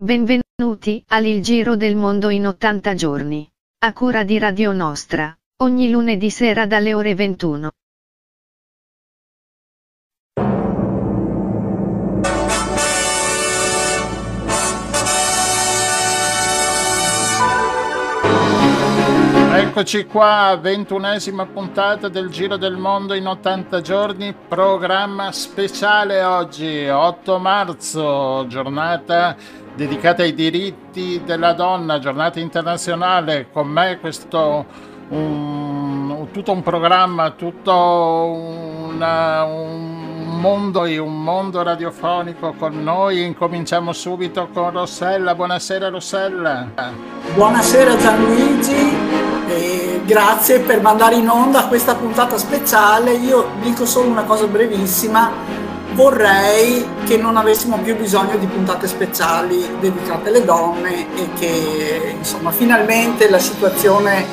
Benvenuti al Giro del Mondo in 80 giorni. A cura di Radio Nostra, ogni lunedì sera dalle ore 21. Eccoci qua, ventunesima puntata del Giro del Mondo in 80 giorni, programma speciale oggi, 8 marzo, giornata dedicata ai diritti della donna, giornata internazionale, con me questo un, tutto un programma, tutto una, un mondo e un mondo radiofonico con noi. Incominciamo subito con Rossella. Buonasera Rossella. Buonasera Gianluigi. Grazie per mandare in onda questa puntata speciale. Io dico solo una cosa brevissima. Vorrei che non avessimo più bisogno di puntate speciali dedicate alle donne e che insomma finalmente la situazione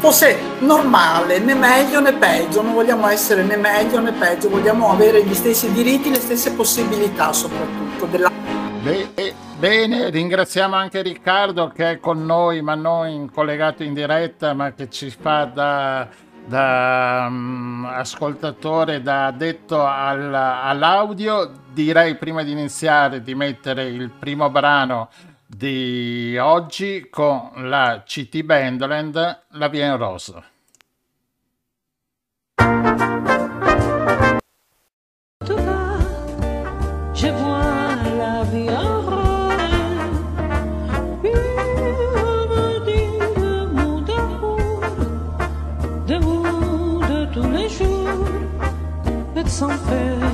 fosse normale, né meglio né peggio, non vogliamo essere né meglio né peggio, vogliamo avere gli stessi diritti, le stesse possibilità soprattutto. Della... Beh, Bene, ringraziamo anche Riccardo che è con noi, ma non collegato in diretta, ma che ci fa da, da um, ascoltatore, da addetto al, all'audio. Direi prima di iniziare di mettere il primo brano di oggi con la CT Bandland, La Via in something.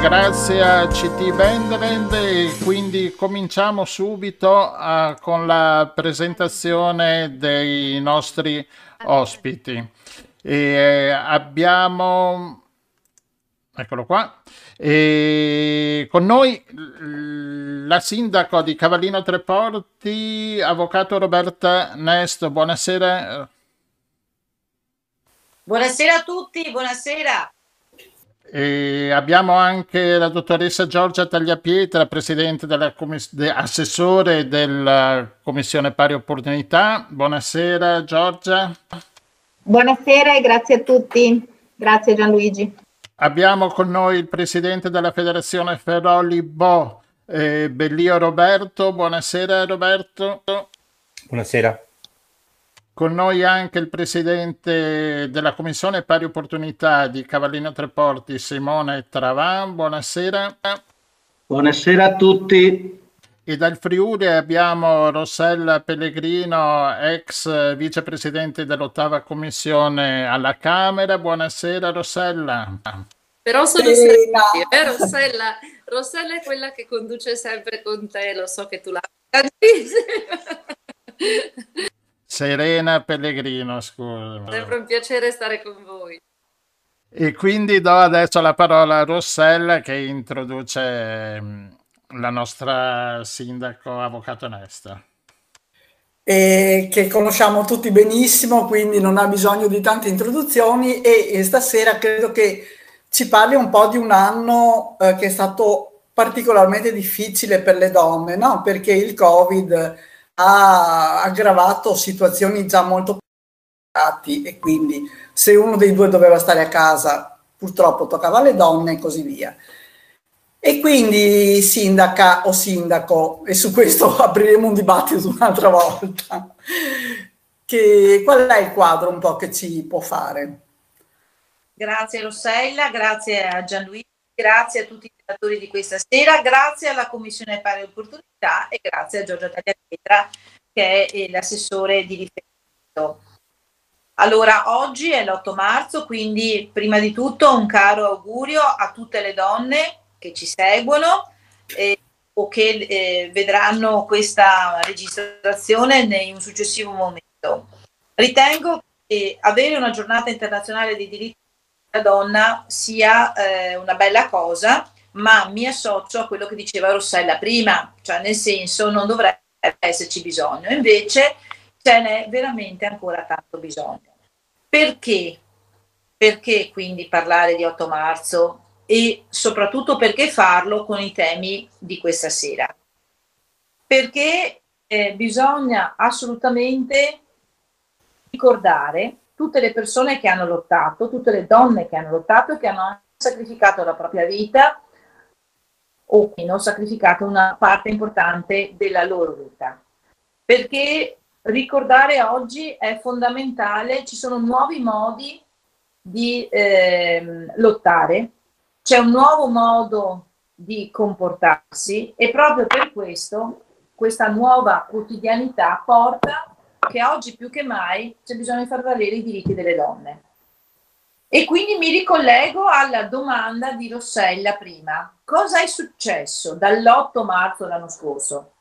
Grazie a CT Bandland e quindi cominciamo subito ah, con la presentazione dei nostri ospiti. E abbiamo, eccolo qua, e con noi la sindaco di Cavallino Treporti, avvocato Roberta Nesto. Buonasera. Buonasera a tutti, buonasera. E abbiamo anche la dottoressa Giorgia Tagliapietra, presidente della commiss- de- assessore della Commissione Pari Opportunità. Buonasera Giorgia. Buonasera e grazie a tutti. Grazie Gianluigi. Abbiamo con noi il presidente della Federazione Ferroli Bo, eh, Bellio Roberto. Buonasera Roberto. Buonasera. Con noi anche il presidente della Commissione Pari Opportunità di Cavallino Treporti, Simone Travan. Buonasera. Buonasera a tutti. E dal Friuli abbiamo Rossella Pellegrino, ex vicepresidente dell'ottava commissione alla Camera. Buonasera Rossella. Però sono Serena. eh, Rossella. Rossella è quella che conduce sempre con te, lo so che tu la Serena Pellegrino, scusa. Sempre un piacere stare con voi. E quindi do adesso la parola a Rossella che introduce mm, la nostra sindaco avvocato Nesta. e che conosciamo tutti benissimo, quindi non ha bisogno di tante introduzioni e, e stasera credo che ci parli un po' di un anno eh, che è stato particolarmente difficile per le donne, no? Perché il Covid ha aggravato situazioni già molto complicate e quindi se uno dei due doveva stare a casa, purtroppo toccava alle donne e così via. E quindi sindaca o sindaco, e su questo apriremo un dibattito un'altra volta, che, qual è il quadro un po' che ci può fare? Grazie Rossella, grazie a Gianluigi, grazie a tutti i relatori di questa sera, grazie alla Commissione Pari Opportunità e grazie a Giorgia Tagliapietra che è l'assessore di riferimento. Allora, oggi è l'8 marzo, quindi prima di tutto un caro augurio a tutte le donne che ci seguono eh, o che eh, vedranno questa registrazione in un successivo momento. Ritengo che avere una giornata internazionale dei diritti donna sia eh, una bella cosa, ma mi associo a quello che diceva Rossella prima, cioè nel senso non dovrebbe esserci bisogno, invece ce n'è veramente ancora tanto bisogno. Perché? Perché quindi parlare di 8 marzo e soprattutto perché farlo con i temi di questa sera? Perché eh, bisogna assolutamente ricordare tutte le persone che hanno lottato, tutte le donne che hanno lottato e che hanno sacrificato la propria vita o meno sacrificato una parte importante della loro vita. Perché ricordare oggi è fondamentale, ci sono nuovi modi di ehm, lottare, c'è un nuovo modo di comportarsi e proprio per questo questa nuova quotidianità porta che oggi più che mai c'è bisogno di far valere i diritti delle donne. E quindi mi ricollego alla domanda di Rossella prima. Cosa è successo dall'8 marzo dell'anno scorso?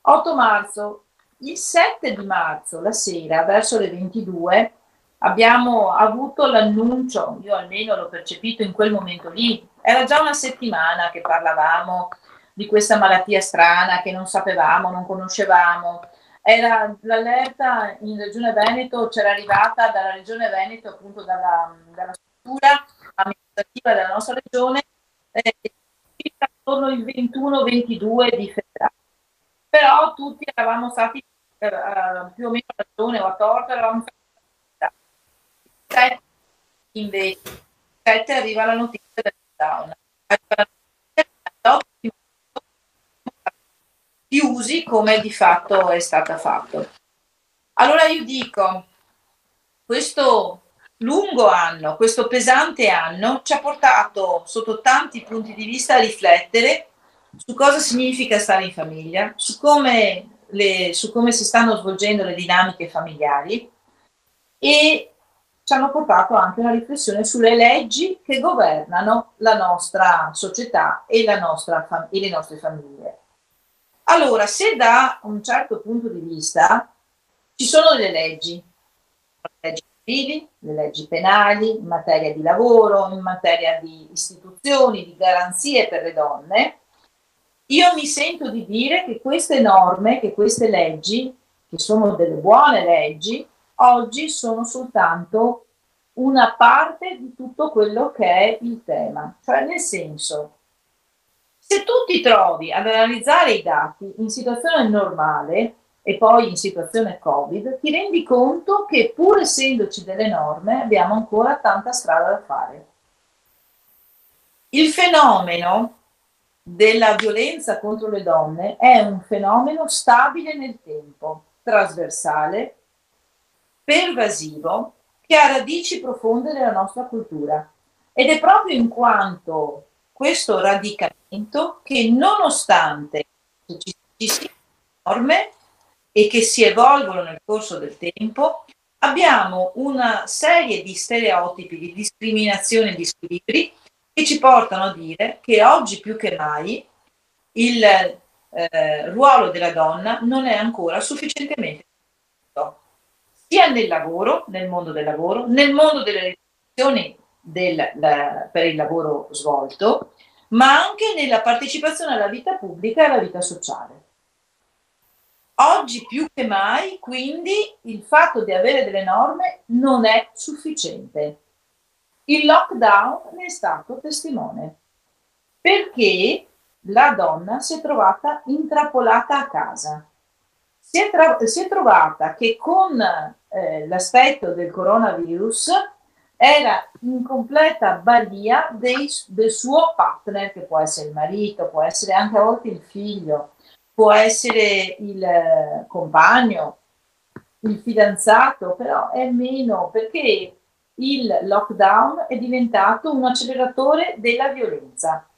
8 marzo, il 7 di marzo, la sera, verso le 22, abbiamo avuto l'annuncio, io almeno l'ho percepito in quel momento lì, era già una settimana che parlavamo di questa malattia strana che non sapevamo, non conoscevamo. Era l'allerta in Regione Veneto, c'era arrivata dalla Regione Veneto, appunto dalla, dalla struttura amministrativa della nostra regione, eh, circa attorno al 21-22 di febbraio. Però tutti eravamo stati eh, più o meno a ragione o a torto, eravamo stati sette invece, sette arriva la notizia del lockdown. Chiusi come di fatto è stata fatto. Allora io dico, questo lungo anno, questo pesante anno ci ha portato sotto tanti punti di vista a riflettere su cosa significa stare in famiglia, su come, le, su come si stanno svolgendo le dinamiche familiari e ci hanno portato anche una riflessione sulle leggi che governano la nostra società e, nostra e le nostre famiglie. Allora, se da un certo punto di vista ci sono delle leggi, leggi civili, le leggi penali, in materia di lavoro, in materia di istituzioni, di garanzie per le donne, io mi sento di dire che queste norme, che queste leggi, che sono delle buone leggi, oggi sono soltanto una parte di tutto quello che è il tema. Cioè, nel senso, se tu ti trovi ad analizzare i dati in situazione normale e poi in situazione Covid, ti rendi conto che pur essendoci delle norme abbiamo ancora tanta strada da fare. Il fenomeno della violenza contro le donne è un fenomeno stabile nel tempo, trasversale, pervasivo, che ha radici profonde nella nostra cultura. Ed è proprio in quanto questo radicamento che nonostante ci, ci siano norme e che si evolvono nel corso del tempo, abbiamo una serie di stereotipi, di discriminazione e di squilibri che ci portano a dire che oggi più che mai il eh, ruolo della donna non è ancora sufficientemente sia nel lavoro, nel mondo del lavoro, nel mondo delle relazioni del, la, per il lavoro svolto, ma anche nella partecipazione alla vita pubblica e alla vita sociale. Oggi più che mai, quindi, il fatto di avere delle norme non è sufficiente. Il lockdown ne è stato testimone, perché la donna si è trovata intrappolata a casa. Si è, tra- si è trovata che con eh, l'aspetto del coronavirus era in completa balia dei, del suo partner, che può essere il marito, può essere anche a volte il figlio, può essere il eh, compagno, il fidanzato, però è meno perché il lockdown è diventato un acceleratore della violenza.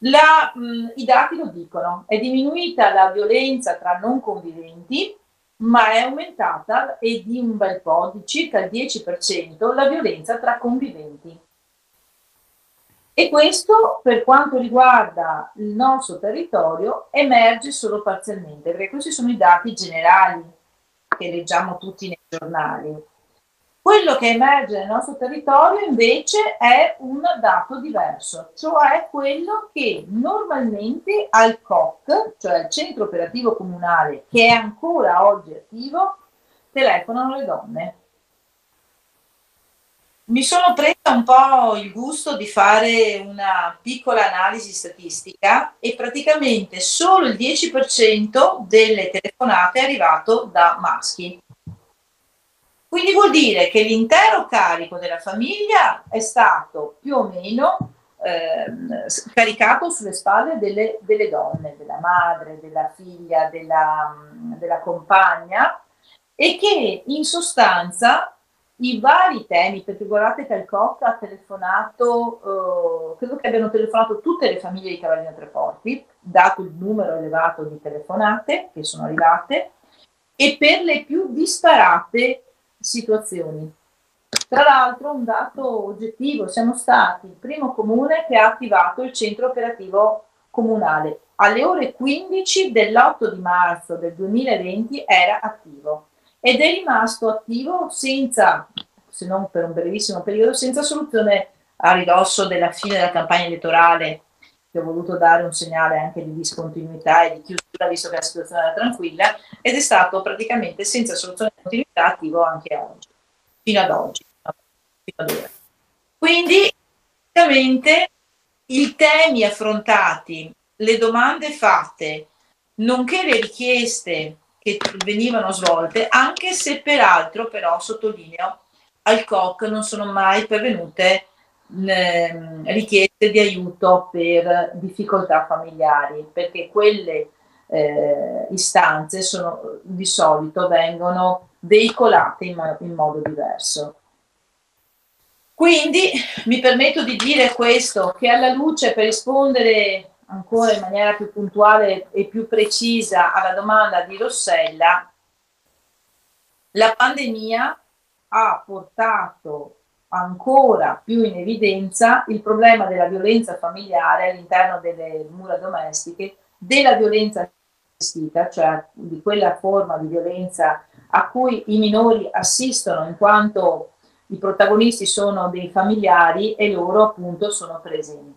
La, mh, I dati lo dicono, è diminuita la violenza tra non conviventi ma è aumentata e di un bel po', di circa il 10%, la violenza tra conviventi. E questo, per quanto riguarda il nostro territorio, emerge solo parzialmente, perché questi sono i dati generali che leggiamo tutti nei giornali. Quello che emerge nel nostro territorio invece è un dato diverso, cioè quello che normalmente al COC, cioè al centro operativo comunale, che è ancora oggi attivo, telefonano le donne. Mi sono presa un po' il gusto di fare una piccola analisi statistica e praticamente solo il 10% delle telefonate è arrivato da maschi. Quindi vuol dire che l'intero carico della famiglia è stato più o meno eh, caricato sulle spalle delle, delle, donne, della madre, della figlia, della, della compagna e che in sostanza i vari temi, perché guardate che il COC ha telefonato, eh, credo che abbiano telefonato tutte le famiglie di Cavallino Treporti, dato il numero elevato di telefonate che sono arrivate, e per le più disparate situazioni. Tra l'altro, un dato oggettivo, siamo stati il primo comune che ha attivato il centro operativo comunale. Alle ore 15 dell'8 di marzo del 2020 era attivo ed è rimasto attivo senza, se non per un brevissimo periodo, senza soluzione a ridosso della fine della campagna elettorale che ho voluto dare un segnale anche di discontinuità e di chiusura visto che la situazione era tranquilla ed è stato praticamente senza soluzione di continuità attivo anche oggi, fino ad oggi. Fino ad. Quindi praticamente i temi affrontati, le domande fatte, nonché le richieste che venivano svolte, anche se peraltro però sottolineo al COC non sono mai pervenute richieste di aiuto per difficoltà familiari, perché quelle eh, istanze sono, di solito vengono veicolate in, in modo diverso. Quindi mi permetto di dire questo, che alla luce per rispondere ancora in maniera più puntuale e più precisa alla domanda di Rossella, la pandemia ha portato ancora più in evidenza il problema della violenza familiare all'interno delle mura domestiche, della violenza assistita, cioè di quella forma di violenza a cui i minori assistono in quanto i protagonisti sono dei familiari e loro appunto sono presenti.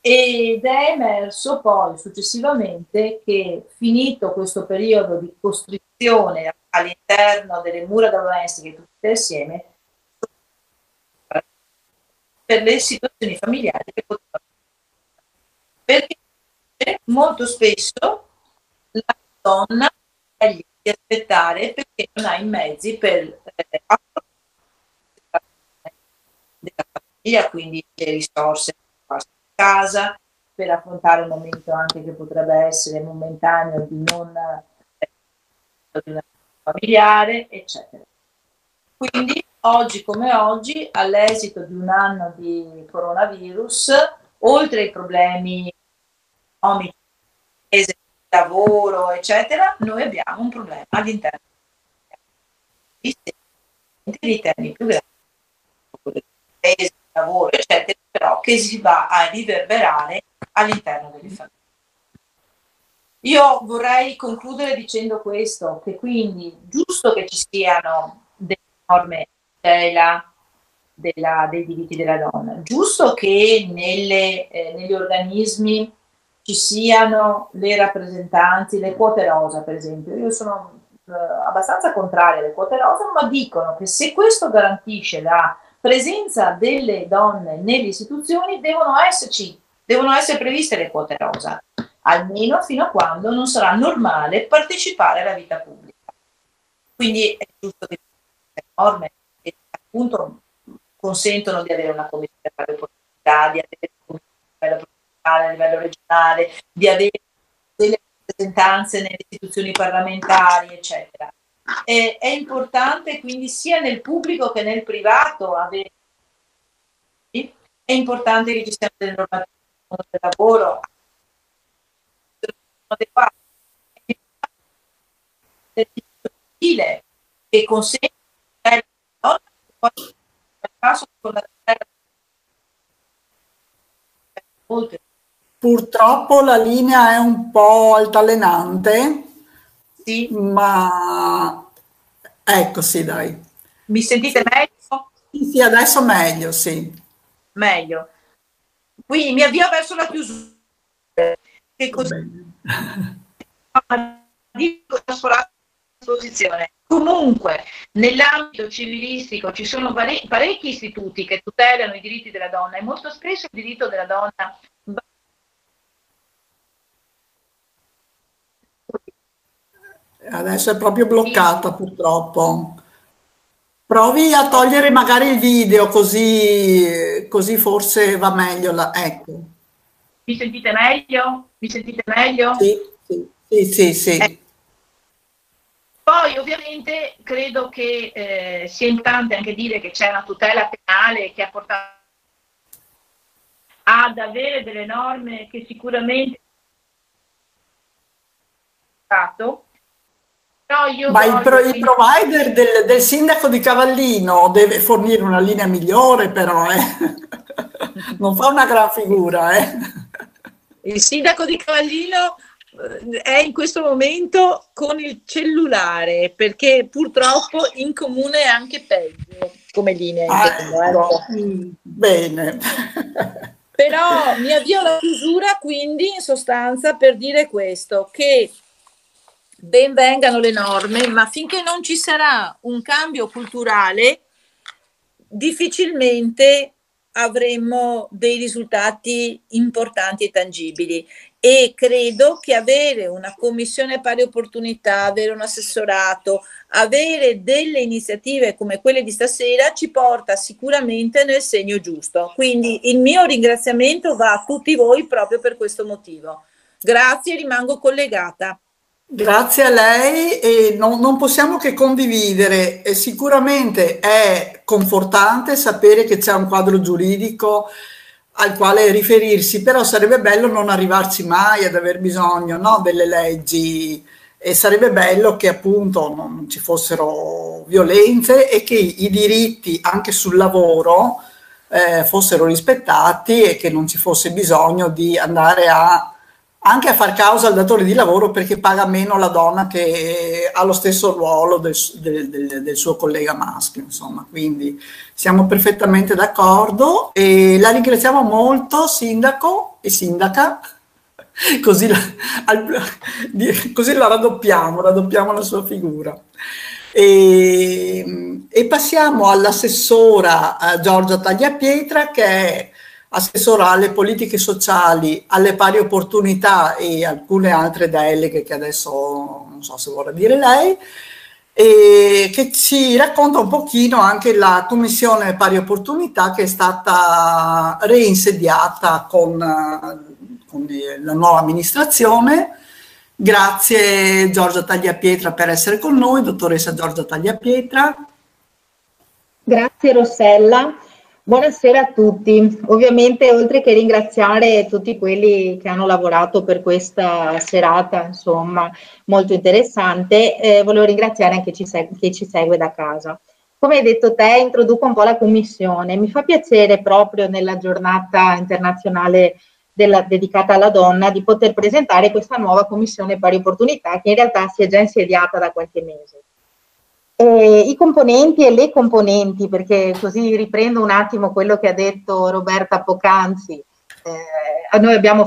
Ed è emerso poi successivamente che finito questo periodo di costrizione all'interno delle mura domestiche tutte insieme, per le situazioni familiari che potevano perché molto spesso la donna sceglie di aspettare perché non ha i mezzi per eh, della famiglia, quindi le risorse per casa, per affrontare un momento anche che potrebbe essere momentaneo di non eh, familiare, eccetera. Quindi oggi come oggi, all'esito di un anno di coronavirus, oltre ai problemi economici, lavoro, eccetera, noi abbiamo un problema all'interno dei temi più grandi, lavoro, eccetera, però che si va a riverberare all'interno delle famiglie. Io vorrei concludere dicendo questo, che quindi giusto che ci siano delle norme della, della, dei diritti della donna, giusto che nelle, eh, negli organismi ci siano le rappresentanti, le quote rosa per esempio. Io sono eh, abbastanza contraria alle quote rosa, ma dicono che se questo garantisce la presenza delle donne nelle istituzioni, devono esserci, devono essere previste le quote rosa, almeno fino a quando non sarà normale partecipare alla vita pubblica. Quindi è giusto che le norme appunto consentono di avere una commissione opportunità, di avere una commissione a livello regionale, di avere delle rappresentanze nelle istituzioni parlamentari, eccetera. E, è importante quindi sia nel pubblico che nel privato avere è importante che ci siano delle normative del lavoro che Purtroppo la linea è un po' altalenante, sì. ma ecco sì, dai. Mi sentite meglio? Sì, sì, adesso meglio, sì. Meglio. Quindi mi avvio verso la chiusura. Che così... Dico a disposizione. Comunque, nell'ambito civilistico ci sono parecchi istituti che tutelano i diritti della donna e molto spesso il diritto della donna Adesso è proprio bloccata purtroppo. Provi a togliere magari il video così, così forse va meglio. La... Ecco. Mi sentite meglio? Mi sentite meglio? Sì, sì, sì, sì. sì. Eh. Poi ovviamente credo che eh, sia importante anche dire che c'è una tutela penale che ha portato ad avere delle norme che sicuramente No, Ma il, pro, il, provider del, del, sindaco di Cavallino deve fornire una linea migliore, però, eh. non fa una gran figura. Eh. Il sindaco di Cavallino è in questo momento con il cellulare perché purtroppo in comune è anche peggio come linea. Ah, ecco. Mm, bene. Però mi avvio alla chiusura, quindi in sostanza per dire questo, che ben vengano le norme, ma finché non ci sarà un cambio culturale, difficilmente avremo dei risultati importanti e tangibili e credo che avere una commissione pari opportunità, avere un assessorato, avere delle iniziative come quelle di stasera ci porta sicuramente nel segno giusto. Quindi il mio ringraziamento va a tutti voi proprio per questo motivo. Grazie, rimango collegata. Grazie a lei e non, non possiamo che condividere. E sicuramente è confortante sapere che c'è un quadro giuridico al quale riferirsi, però sarebbe bello non arrivarci mai ad aver bisogno no, delle leggi. E sarebbe bello che appunto non ci fossero violenze e che i diritti anche sul lavoro eh, fossero rispettati e che non ci fosse bisogno di andare a anche a far causa al datore di lavoro perché paga meno la donna che ha lo stesso ruolo del, del, del, del suo collega maschio, insomma, quindi siamo perfettamente d'accordo e la ringraziamo molto, sindaco e sindaca, così la, al, così la raddoppiamo, raddoppiamo la sua figura. E, e passiamo all'assessora uh, Giorgia Tagliapietra che è assessora alle politiche sociali, alle pari opportunità e alcune altre deleghe che adesso non so se vorrà dire lei, e che ci racconta un pochino anche la commissione pari opportunità che è stata reinsediata con, con la nuova amministrazione. Grazie Giorgia Tagliapietra per essere con noi, dottoressa Giorgia Tagliapietra. Grazie Rossella. Buonasera a tutti. Ovviamente, oltre che ringraziare tutti quelli che hanno lavorato per questa serata, insomma, molto interessante, eh, volevo ringraziare anche chi, chi ci segue da casa. Come hai detto te, introduco un po' la commissione. Mi fa piacere proprio nella giornata internazionale della, dedicata alla donna di poter presentare questa nuova commissione pari opportunità che in realtà si è già insediata da qualche mese. Eh, I componenti e le componenti, perché così riprendo un attimo quello che ha detto Roberta Pocanzi, eh, noi abbiamo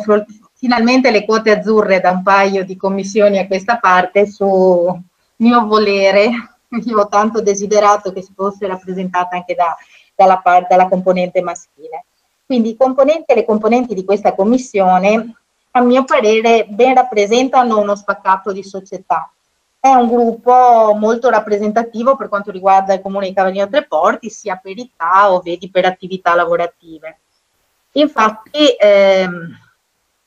finalmente le quote azzurre da un paio di commissioni a questa parte su mio volere, io ho tanto desiderato che si fosse rappresentata anche da, dalla, dalla componente maschile. Quindi i componenti e le componenti di questa commissione, a mio parere, ben rappresentano uno spaccato di società è un gruppo molto rappresentativo per quanto riguarda il comune di Cavagnino Tre Porti, sia per età o vedi per attività lavorative. Infatti ehm,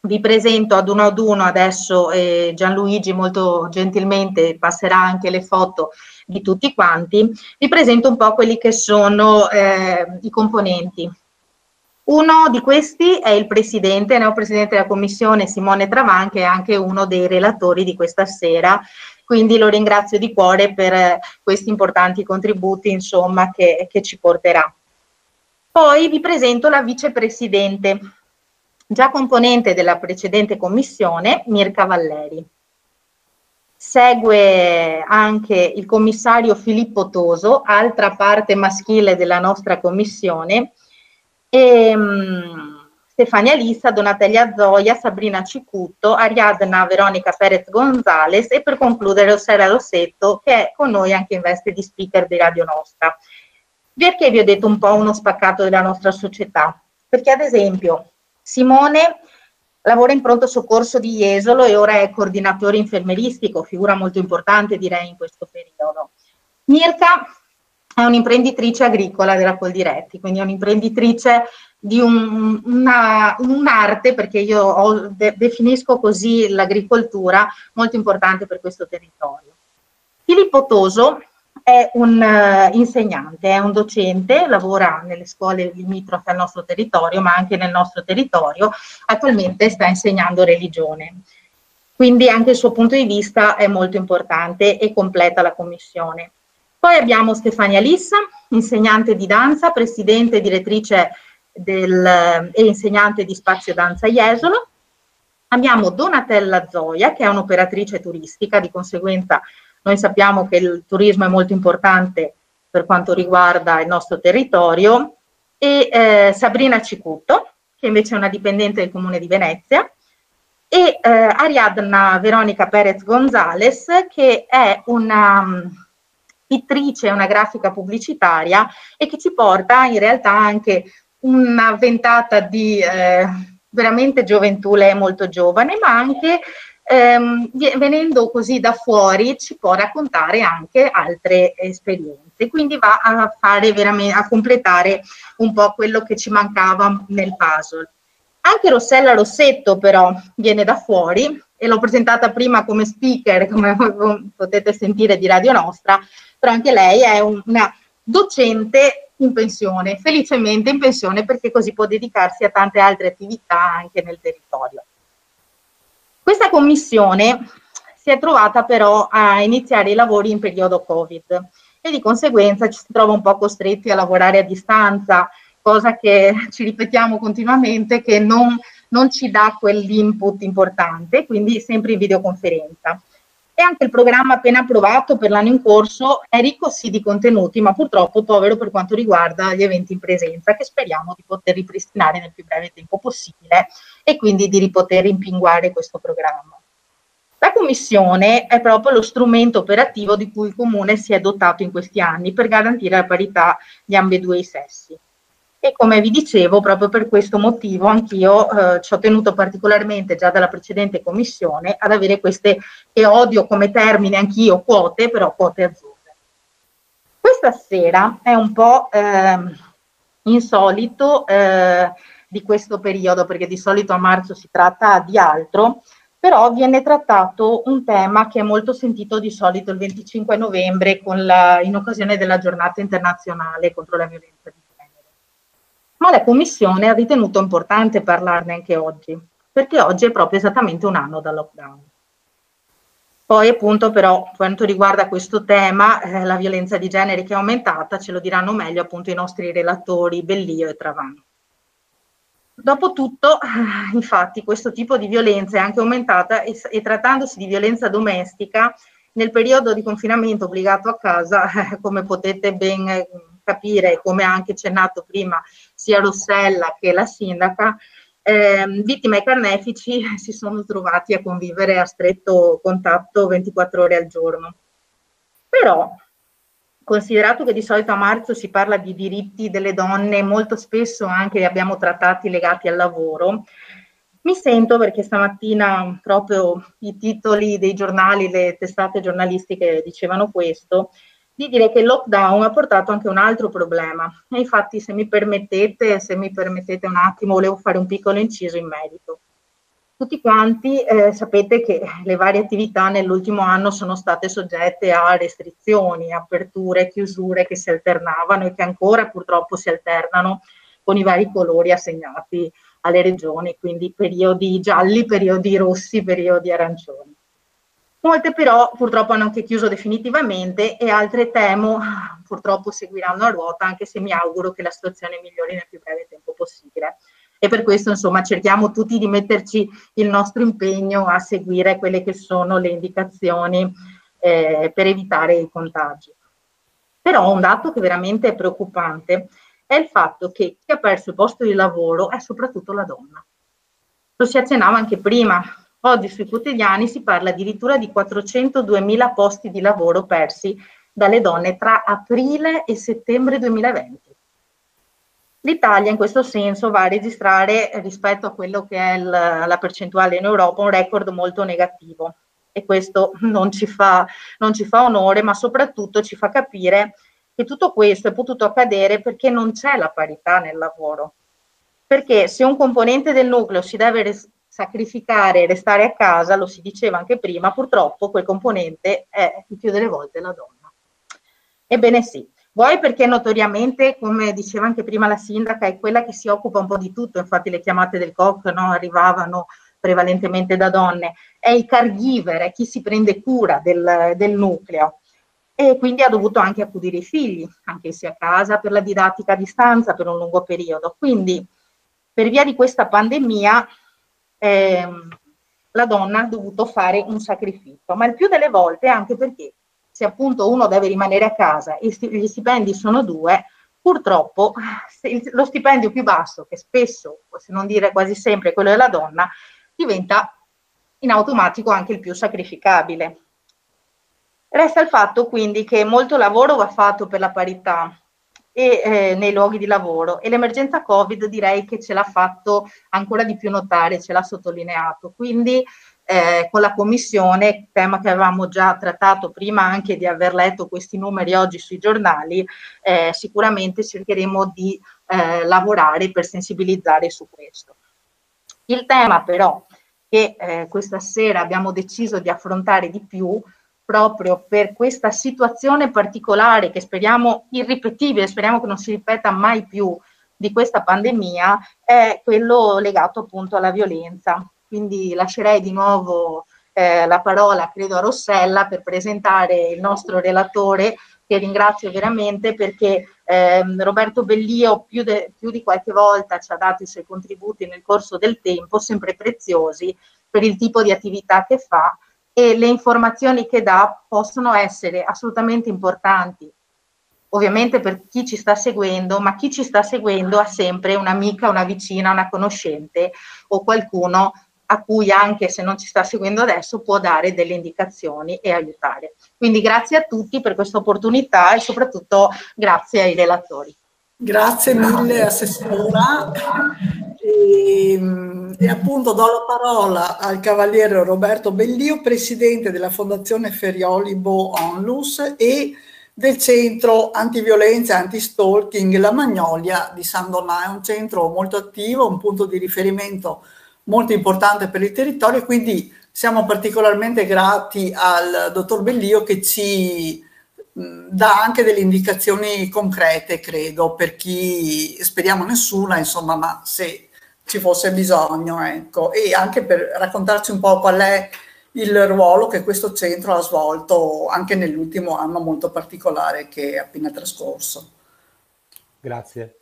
vi presento ad uno ad uno adesso eh, Gianluigi molto gentilmente passerà anche le foto di tutti quanti, vi presento un po' quelli che sono eh, i componenti. Uno di questi è il presidente, neopresidente della commissione Simone Travan, che è anche uno dei relatori di questa sera, quindi lo ringrazio di cuore per eh, questi importanti contributi insomma, che, che ci porterà. Poi vi presento la vicepresidente, già componente della precedente commissione, Mirka Valleri. Segue anche il commissario Filippo Toso, altra parte maschile della nostra commissione, e, um, Stefania Lissa, Donatella Zoia, Sabrina Cicutto, Ariadna Veronica Perez Gonzales e per concludere Rossella Rossetto che è con noi anche in veste di speaker di Radio Nostra. Perché vi ho detto un po' uno spaccato della nostra società? Perché ad esempio Simone lavora in pronto soccorso di Jesolo e ora è coordinatore infermeristico, figura molto importante direi in questo periodo. Mirka è un'imprenditrice agricola della Coldiretti, quindi è un'imprenditrice di un, una, un'arte, perché io ho, de, definisco così l'agricoltura, molto importante per questo territorio. Filippo Toso è un uh, insegnante, è un docente, lavora nelle scuole limitrofe al nostro territorio, ma anche nel nostro territorio, attualmente sta insegnando religione. Quindi anche il suo punto di vista è molto importante e completa la commissione. Poi abbiamo Stefania Lissa, insegnante di danza, presidente e direttrice del, e insegnante di spazio danza Jesolo. Abbiamo Donatella Zoia, che è un'operatrice turistica, di conseguenza noi sappiamo che il turismo è molto importante per quanto riguarda il nostro territorio, e eh, Sabrina Cicutto, che invece è una dipendente del Comune di Venezia, e eh, Ariadna Veronica Perez Gonzales, che è una pittrice, una grafica pubblicitaria e che ci porta in realtà anche una ventata di eh, veramente gioventù, lei è molto giovane, ma anche ehm, venendo così da fuori ci può raccontare anche altre esperienze, quindi va a fare veramente, a completare un po' quello che ci mancava nel puzzle. Anche Rossella Rossetto però viene da fuori e l'ho presentata prima come speaker, come potete sentire di Radio Nostra, però anche lei è una docente in pensione, felicemente in pensione perché così può dedicarsi a tante altre attività anche nel territorio. Questa commissione si è trovata però a iniziare i lavori in periodo Covid e di conseguenza ci si trova un po' costretti a lavorare a distanza, cosa che ci ripetiamo continuamente che non non ci dà quell'input importante, quindi sempre in videoconferenza. E anche il programma appena approvato per l'anno in corso è ricco sì di contenuti, ma purtroppo povero per quanto riguarda gli eventi in presenza, che speriamo di poter ripristinare nel più breve tempo possibile e quindi di poter rimpinguare questo programma. La commissione è proprio lo strumento operativo di cui il comune si è dotato in questi anni per garantire la parità di ambedue i sessi. E come vi dicevo, proprio per questo motivo anch'io eh, ci ho tenuto particolarmente già dalla precedente commissione ad avere queste, che odio come termine anch'io, quote, però quote azzurre. Questa sera è un po' eh, insolito eh, di questo periodo, perché di solito a marzo si tratta di altro, però viene trattato un tema che è molto sentito di solito il 25 novembre la, in occasione della giornata internazionale contro la violenza di. Ma la Commissione ha ritenuto importante parlarne anche oggi, perché oggi è proprio esattamente un anno dal lockdown. Poi appunto però quanto riguarda questo tema, eh, la violenza di genere che è aumentata, ce lo diranno meglio appunto i nostri relatori Bellio e Travano. Dopotutto, infatti, questo tipo di violenza è anche aumentata e, e, trattandosi di violenza domestica, nel periodo di confinamento obbligato a casa, come potete ben eh, capire, come ha anche accennato prima sia Rossella che la sindaca, eh, vittime e carnefici si sono trovati a convivere a stretto contatto 24 ore al giorno. Però Considerato che di solito a marzo si parla di diritti delle donne, molto spesso anche li abbiamo trattati legati al lavoro, mi sento perché stamattina proprio i titoli dei giornali, le testate giornalistiche dicevano questo, di dire che il lockdown ha portato anche un altro problema. E infatti, se mi permettete, se mi permettete un attimo, volevo fare un piccolo inciso in merito. Tutti quanti eh, sapete che le varie attività nell'ultimo anno sono state soggette a restrizioni, aperture, chiusure che si alternavano e che ancora purtroppo si alternano con i vari colori assegnati alle regioni, quindi periodi gialli, periodi rossi, periodi arancioni. Molte però purtroppo hanno anche chiuso definitivamente e altre temo purtroppo seguiranno a ruota, anche se mi auguro che la situazione migliori nel più breve tempo possibile e per questo insomma cerchiamo tutti di metterci il nostro impegno a seguire quelle che sono le indicazioni eh, per evitare i contagi. Però un dato che veramente è preoccupante è il fatto che chi ha perso il posto di lavoro è soprattutto la donna. Lo si accennava anche prima, oggi sui quotidiani si parla addirittura di 402.000 posti di lavoro persi dalle donne tra aprile e settembre 2020. L'Italia in questo senso va a registrare rispetto a quello che è il, la percentuale in Europa un record molto negativo e questo non ci, fa, non ci fa onore, ma soprattutto ci fa capire che tutto questo è potuto accadere perché non c'è la parità nel lavoro. Perché se un componente del nucleo si deve sacrificare e restare a casa, lo si diceva anche prima, purtroppo quel componente è il più delle volte la donna. Ebbene sì, Vuoi perché notoriamente, come diceva anche prima la sindaca, è quella che si occupa un po' di tutto, infatti le chiamate del COC no, arrivavano prevalentemente da donne, è il caregiver, è chi si prende cura del, del nucleo e quindi ha dovuto anche accudire i figli, anche se a casa, per la didattica a distanza per un lungo periodo. Quindi per via di questa pandemia eh, la donna ha dovuto fare un sacrificio, ma il più delle volte anche perché se appunto uno deve rimanere a casa e gli stipendi sono due, purtroppo lo stipendio più basso, che spesso, se non dire quasi sempre, è quello della donna, diventa in automatico anche il più sacrificabile. Resta il fatto quindi che molto lavoro va fatto per la parità e, eh, nei luoghi di lavoro e l'emergenza Covid direi che ce l'ha fatto ancora di più notare, ce l'ha sottolineato. Quindi eh, con la Commissione, tema che avevamo già trattato prima anche di aver letto questi numeri oggi sui giornali, eh, sicuramente cercheremo di eh, lavorare per sensibilizzare su questo. Il tema però che eh, questa sera abbiamo deciso di affrontare di più proprio per questa situazione particolare che speriamo irripetibile, speriamo che non si ripeta mai più di questa pandemia, è quello legato appunto alla violenza. Quindi lascerei di nuovo eh, la parola, credo, a Rossella per presentare il nostro relatore che ringrazio veramente perché ehm, Roberto Bellio più, de, più di qualche volta ci ha dato i suoi contributi nel corso del tempo, sempre preziosi per il tipo di attività che fa e le informazioni che dà possono essere assolutamente importanti ovviamente per chi ci sta seguendo, ma chi ci sta seguendo ha sempre un'amica, una vicina, una conoscente o qualcuno a cui anche se non ci sta seguendo adesso può dare delle indicazioni e aiutare. Quindi grazie a tutti per questa opportunità e soprattutto grazie ai relatori. Grazie mille Assessora e, e, appunto do la parola al Cavaliere Roberto Bellio, Presidente della Fondazione Feriolibo Onlus e del centro antiviolenza e anti-stalking La Magnolia di San Donà. È un centro molto attivo, un punto di riferimento molto importante per il territorio, quindi siamo particolarmente grati al dottor Bellio che ci dà anche delle indicazioni concrete, credo, per chi speriamo nessuna, insomma, ma se ci fosse bisogno, ecco, e anche per raccontarci un po' qual è il ruolo che questo centro ha svolto anche nell'ultimo anno molto particolare che è appena trascorso. Grazie.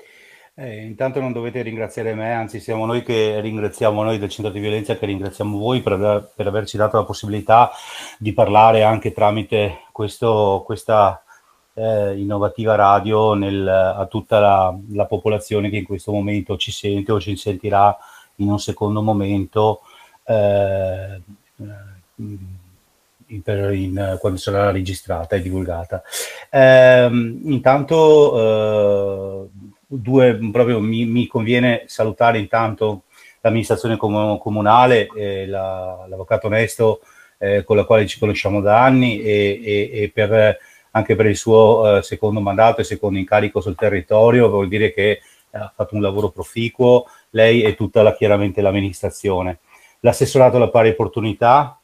Eh, intanto non dovete ringraziare me, anzi siamo noi che ringraziamo noi del centro di violenza, che ringraziamo voi per, per averci dato la possibilità di parlare anche tramite questo, questa eh, innovativa radio nel, a tutta la, la, popolazione che in questo momento ci sente o ci sentirà in un secondo momento. Eh, in, in, quando sarà registrata e divulgata. Eh, intanto, due, proprio mi, mi, conviene salutare intanto l'amministrazione com- comunale, la, l'avvocato Onesto eh, con la quale ci conosciamo da anni e, e, e per, anche per il suo eh, secondo mandato e secondo incarico sul territorio, vuol dire che ha fatto un lavoro proficuo, lei e tutta la, chiaramente l'amministrazione. L'assessorato alla pari opportunità,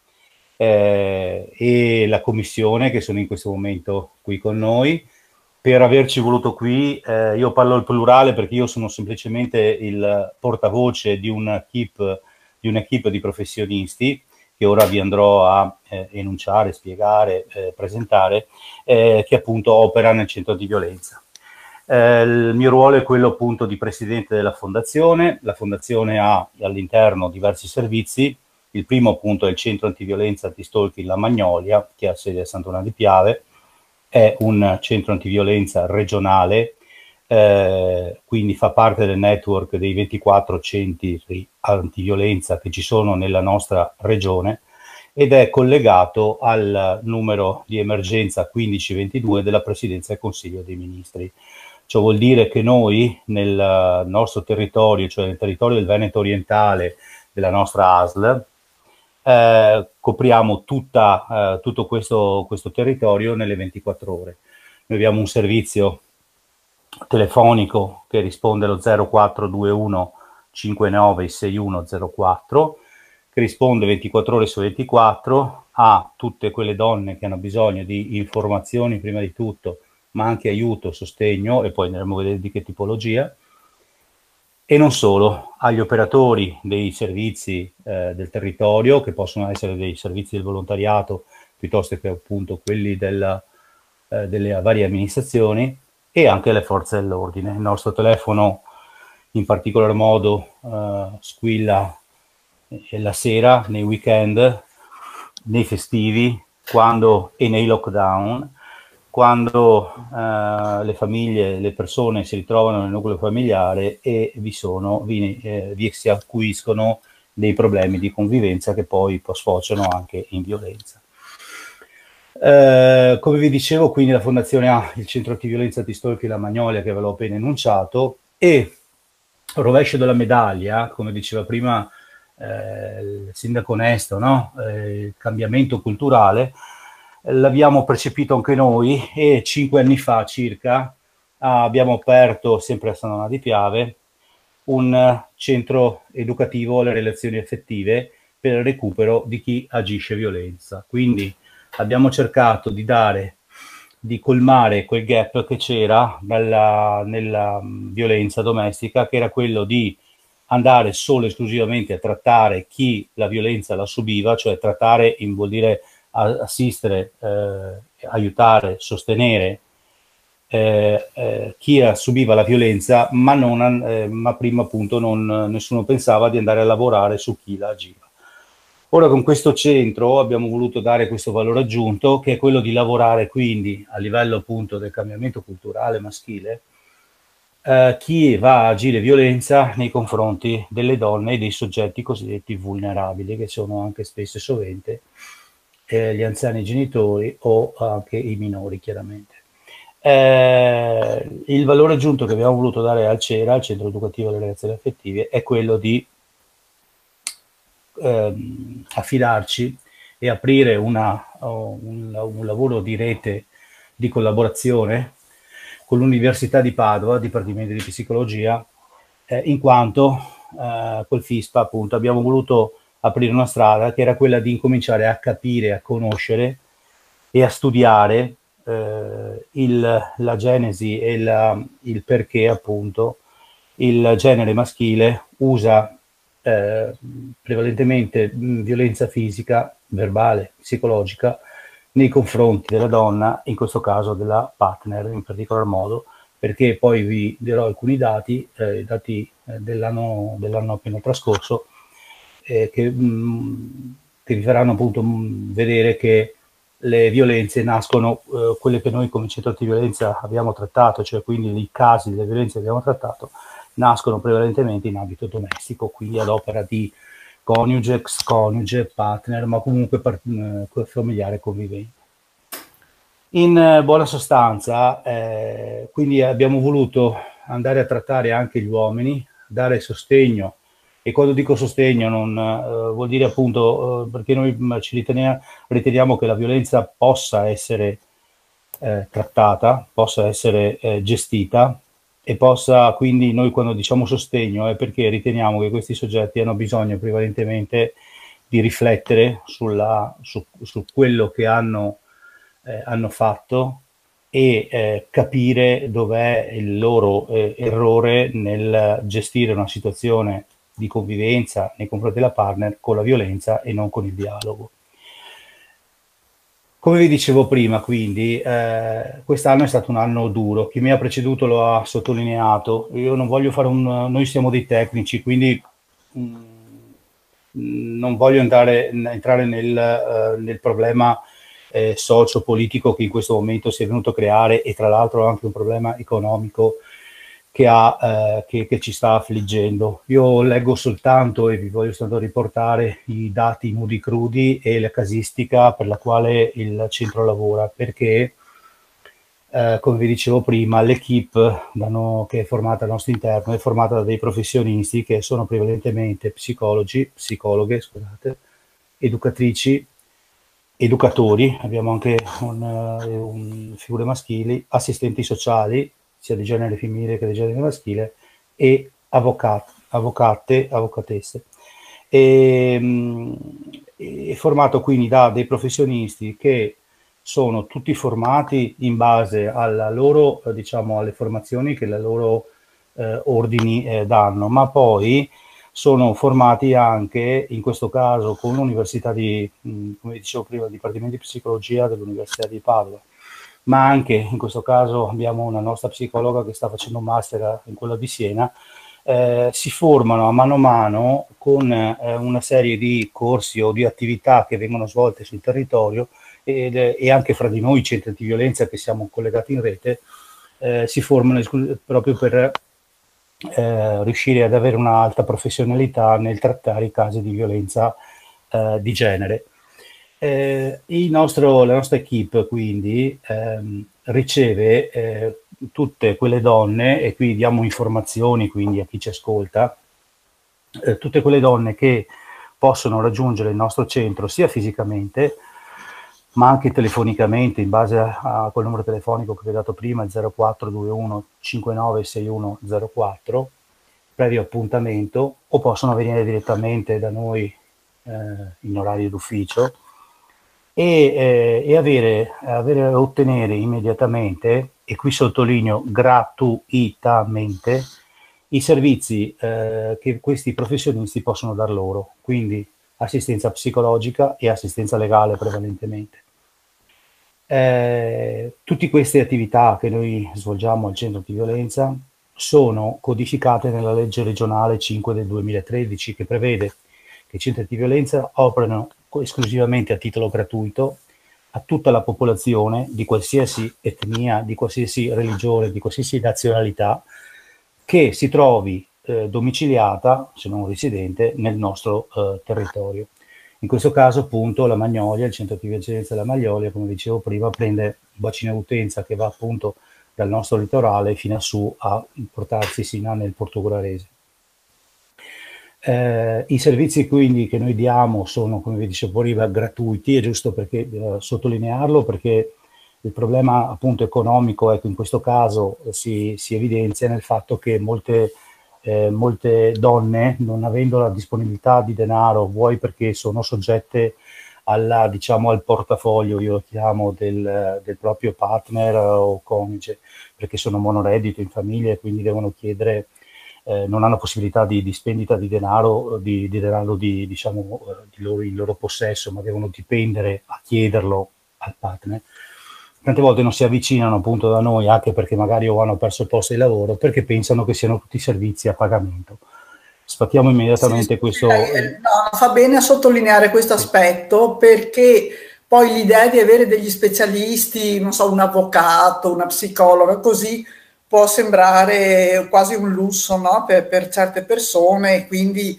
eh, e la commissione che sono in questo momento qui con noi per averci voluto qui. Eh, io parlo al plurale perché io sono semplicemente il portavoce di un'equipe di, un'equipe di professionisti che ora vi andrò a eh, enunciare, spiegare, eh, presentare, eh, che appunto opera nel centro di violenza. Eh, il mio ruolo è quello appunto di presidente della fondazione. La fondazione ha all'interno diversi servizi, il primo appunto è il centro antiviolenza antistalking La Magnolia, che ha sede a Sant'Ona di Piave, è un centro antiviolenza regionale, eh, quindi fa parte del network dei 24 centri antiviolenza che ci sono nella nostra regione ed è collegato al numero di emergenza 1522 della Presidenza del Consiglio dei Ministri. Ciò vuol dire che noi nel nostro territorio, cioè nel territorio del Veneto orientale della nostra ASL, eh, copriamo tutta, eh, tutto questo, questo, territorio nelle 24 ore. Noi abbiamo un servizio telefonico che risponde allo 0421 596104 che risponde 24 ore su 24 a tutte quelle donne che hanno bisogno di informazioni prima di tutto, ma anche aiuto, sostegno e poi andremo a vedere di che tipologia e non solo, agli operatori dei servizi eh, del territorio, che possono essere dei servizi del volontariato piuttosto che appunto quelli della, eh, delle varie amministrazioni e anche alle forze dell'ordine. Il nostro telefono in particolar modo eh, squilla eh, la sera, nei weekend, nei festivi quando, e nei lockdown quando eh, le famiglie, le persone si ritrovano nel nucleo familiare e vi, sono, vi, eh, vi si acuiscono dei problemi di convivenza che poi sfociano anche in violenza. Eh, come vi dicevo, quindi la Fondazione ha il centro antiviolenza di Stalking La Magnolia che ve l'ho appena enunciato e rovescio della medaglia, come diceva prima eh, il sindaco Onesto, no? Eh, il cambiamento culturale, l'abbiamo percepito anche noi e cinque anni fa circa abbiamo aperto, sempre a Sanona di Piave, un centro educativo alle relazioni affettive per il recupero di chi agisce violenza. Quindi abbiamo cercato di dare, di colmare quel gap che c'era nella, nella violenza domestica, che era quello di andare solo e esclusivamente a trattare chi la violenza la subiva, cioè trattare in, vuol dire assistere, eh, aiutare, sostenere eh, eh, chi subiva la violenza, ma, non, eh, ma prima appunto non, nessuno pensava di andare a lavorare su chi la agiva. Ora con questo centro abbiamo voluto dare questo valore aggiunto che è quello di lavorare quindi a livello appunto del cambiamento culturale maschile eh, chi va a agire violenza nei confronti delle donne e dei soggetti cosiddetti vulnerabili che sono anche spesso e sovente eh, gli anziani genitori o anche i minori chiaramente. Eh, il valore aggiunto che abbiamo voluto dare al CERA, al Centro Educativo delle Relazioni Affettive, è quello di ehm, affidarci e aprire una, un, un, lavoro di rete di collaborazione con l'Università di Padova, Dipartimento di Psicologia, eh, in quanto eh, col FISPA appunto abbiamo voluto aprire una strada che era quella di incominciare a capire, a conoscere e a studiare eh, il, la genesi e la, il perché appunto il genere maschile usa eh, prevalentemente violenza fisica, verbale, psicologica nei confronti della donna, in questo caso della partner in particolar modo, perché poi vi dirò alcuni dati, eh, dati eh, dell'anno, dell'anno, appena trascorso, eh, che, mh, che, vi faranno appunto vedere che le violenze nascono, eh, quelle che noi come centro di violenza abbiamo trattato, cioè quindi i casi delle violenze che abbiamo trattato, nascono prevalentemente in ambito domestico, quindi ad opera di coniuge, ex coniuge, partner, ma comunque par- eh, familiare convivente. In eh, buona sostanza, eh, quindi abbiamo voluto andare a trattare anche gli uomini, dare sostegno, e quando dico sostegno non eh, vuol dire appunto eh, perché noi mm, ci riteniamo, riteniamo che la violenza possa essere eh, trattata, possa essere gestita e possa quindi noi quando diciamo sostegno è perché riteniamo che questi soggetti hanno bisogno prevalentemente di riflettere sulla, su, su, quello che hanno, eh, hanno fatto e eh, capire dov'è il loro eh, errore nel gestire una situazione di convivenza nei confronti della partner con la violenza e non con il dialogo. Come vi dicevo prima, quindi, eh, quest'anno è stato un anno duro. Chi mi ha preceduto lo ha sottolineato. Io non voglio fare un... Noi siamo dei tecnici, quindi mh, mm, non voglio andare, entrare nel, uh, nel problema eh, socio-politico che in questo momento si è venuto a creare e tra l'altro anche un problema economico che, ha, eh, che, che, ci sta affliggendo. Io leggo soltanto e vi voglio soltanto riportare i dati nudi crudi e la casistica per la quale il centro lavora, perché eh, come vi dicevo prima, l'equipe no, che è formata al nostro interno è formata da dei professionisti che sono prevalentemente psicologi, psicologhe, scusate, educatrici, educatori, abbiamo anche un, un, figure maschili, assistenti sociali, sia di genere femminile che di genere maschile, e avvocati, avvocate, avvocatesse. E, mh, è formato quindi da dei professionisti che sono tutti formati in base alla loro, diciamo, alle formazioni che le loro eh, ordini eh, danno, ma poi sono formati anche, in questo caso, con l'Università di, mh, come dicevo prima, Dipartimento di Psicologia dell'Università di Padova ma anche in questo caso abbiamo una nostra psicologa che sta facendo un master in quello di Siena, eh, si formano a mano a mano con eh, una serie di corsi o di attività che vengono svolte sul territorio e, e anche fra di noi, centri di violenza che siamo collegati in rete, eh, si formano proprio per eh, riuscire ad avere un'alta professionalità nel trattare i casi di violenza eh, di genere. Eh, nostro, la nostra equip quindi ehm, riceve eh, tutte quelle donne, e qui diamo informazioni quindi a chi ci ascolta, eh, tutte quelle donne che possono raggiungere il nostro centro sia fisicamente ma anche telefonicamente in base a, a quel numero telefonico che vi ho dato prima, il 0421 596104, previo appuntamento, o possono venire direttamente da noi eh, in orario d'ufficio e, eh, e avere, avere, ottenere immediatamente, e qui sottolineo gratuitamente, i servizi eh, che questi professionisti possono dar loro, quindi assistenza psicologica e assistenza legale prevalentemente. Eh, tutte queste attività che noi svolgiamo al centro di violenza sono codificate nella legge regionale 5 del 2013 che prevede che i centri di violenza operano esclusivamente a titolo gratuito a tutta la popolazione di qualsiasi etnia, di qualsiasi religione, di qualsiasi nazionalità che si trovi eh, domiciliata, se non residente, nel nostro eh, territorio. In questo caso, appunto, la Magnolia, il centro di violenza della Magnolia, come dicevo prima, prende un bacino d'utenza che va appunto dal nostro litorale fino a su a portarsi sino nel portoghese. Eh, I servizi quindi che noi diamo sono, come vi dicevo prima, gratuiti, è giusto perché, eh, sottolinearlo perché il problema appunto economico ecco, in questo caso si, si evidenzia nel fatto che molte, eh, molte, donne non avendo la disponibilità di denaro, vuoi perché sono soggette alla, diciamo, al portafoglio, io lo chiamo, del, del proprio partner o coniuge, perché sono monoreddito in famiglia e quindi devono chiedere, eh, non hanno possibilità di, di spendita di denaro, di, di denaro di, diciamo, eh, di loro, in loro possesso, ma devono dipendere a chiederlo al partner. Tante volte non si avvicinano appunto da noi anche perché magari o hanno perso il posto di lavoro, perché pensano che siano tutti servizi a pagamento sfattiamo immediatamente sì, questo. Eh, no, fa bene a sottolineare questo aspetto perché poi l'idea di avere degli specialisti, non so, un avvocato, una psicologa, così può sembrare quasi un lusso no? per, per, certe persone, quindi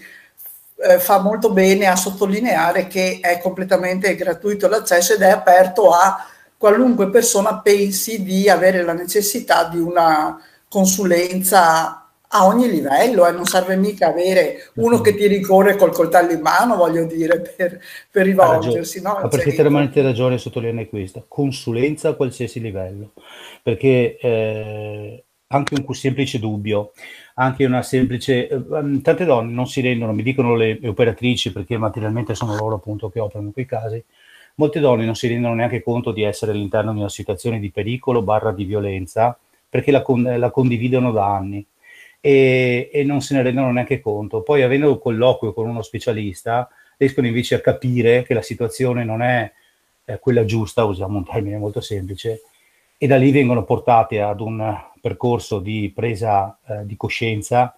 eh, fa molto bene a sottolineare che è completamente gratuito l'accesso ed è aperto a qualunque persona pensi di avere la necessità di una consulenza a ogni livello, eh, non serve mica avere uno che ti ricorre col coltello in mano, voglio dire, per, per rivolgersi. No? Ha perfettamente ragione a sottolineare questo, consulenza a qualsiasi livello, perché eh, anche un semplice dubbio, anche una semplice... Eh, tante donne non si rendono, mi dicono le, operatrici, perché materialmente sono loro appunto che operano quei casi, molte donne non si rendono neanche conto di essere all'interno di una situazione di pericolo barra di violenza, perché la, la condividono da anni e, e, non se ne rendono neanche conto. Poi avendo un colloquio con uno specialista, riescono invece a capire che la situazione non è eh, quella giusta, usiamo un termine molto semplice, e da lì vengono portate ad un percorso di presa eh, di coscienza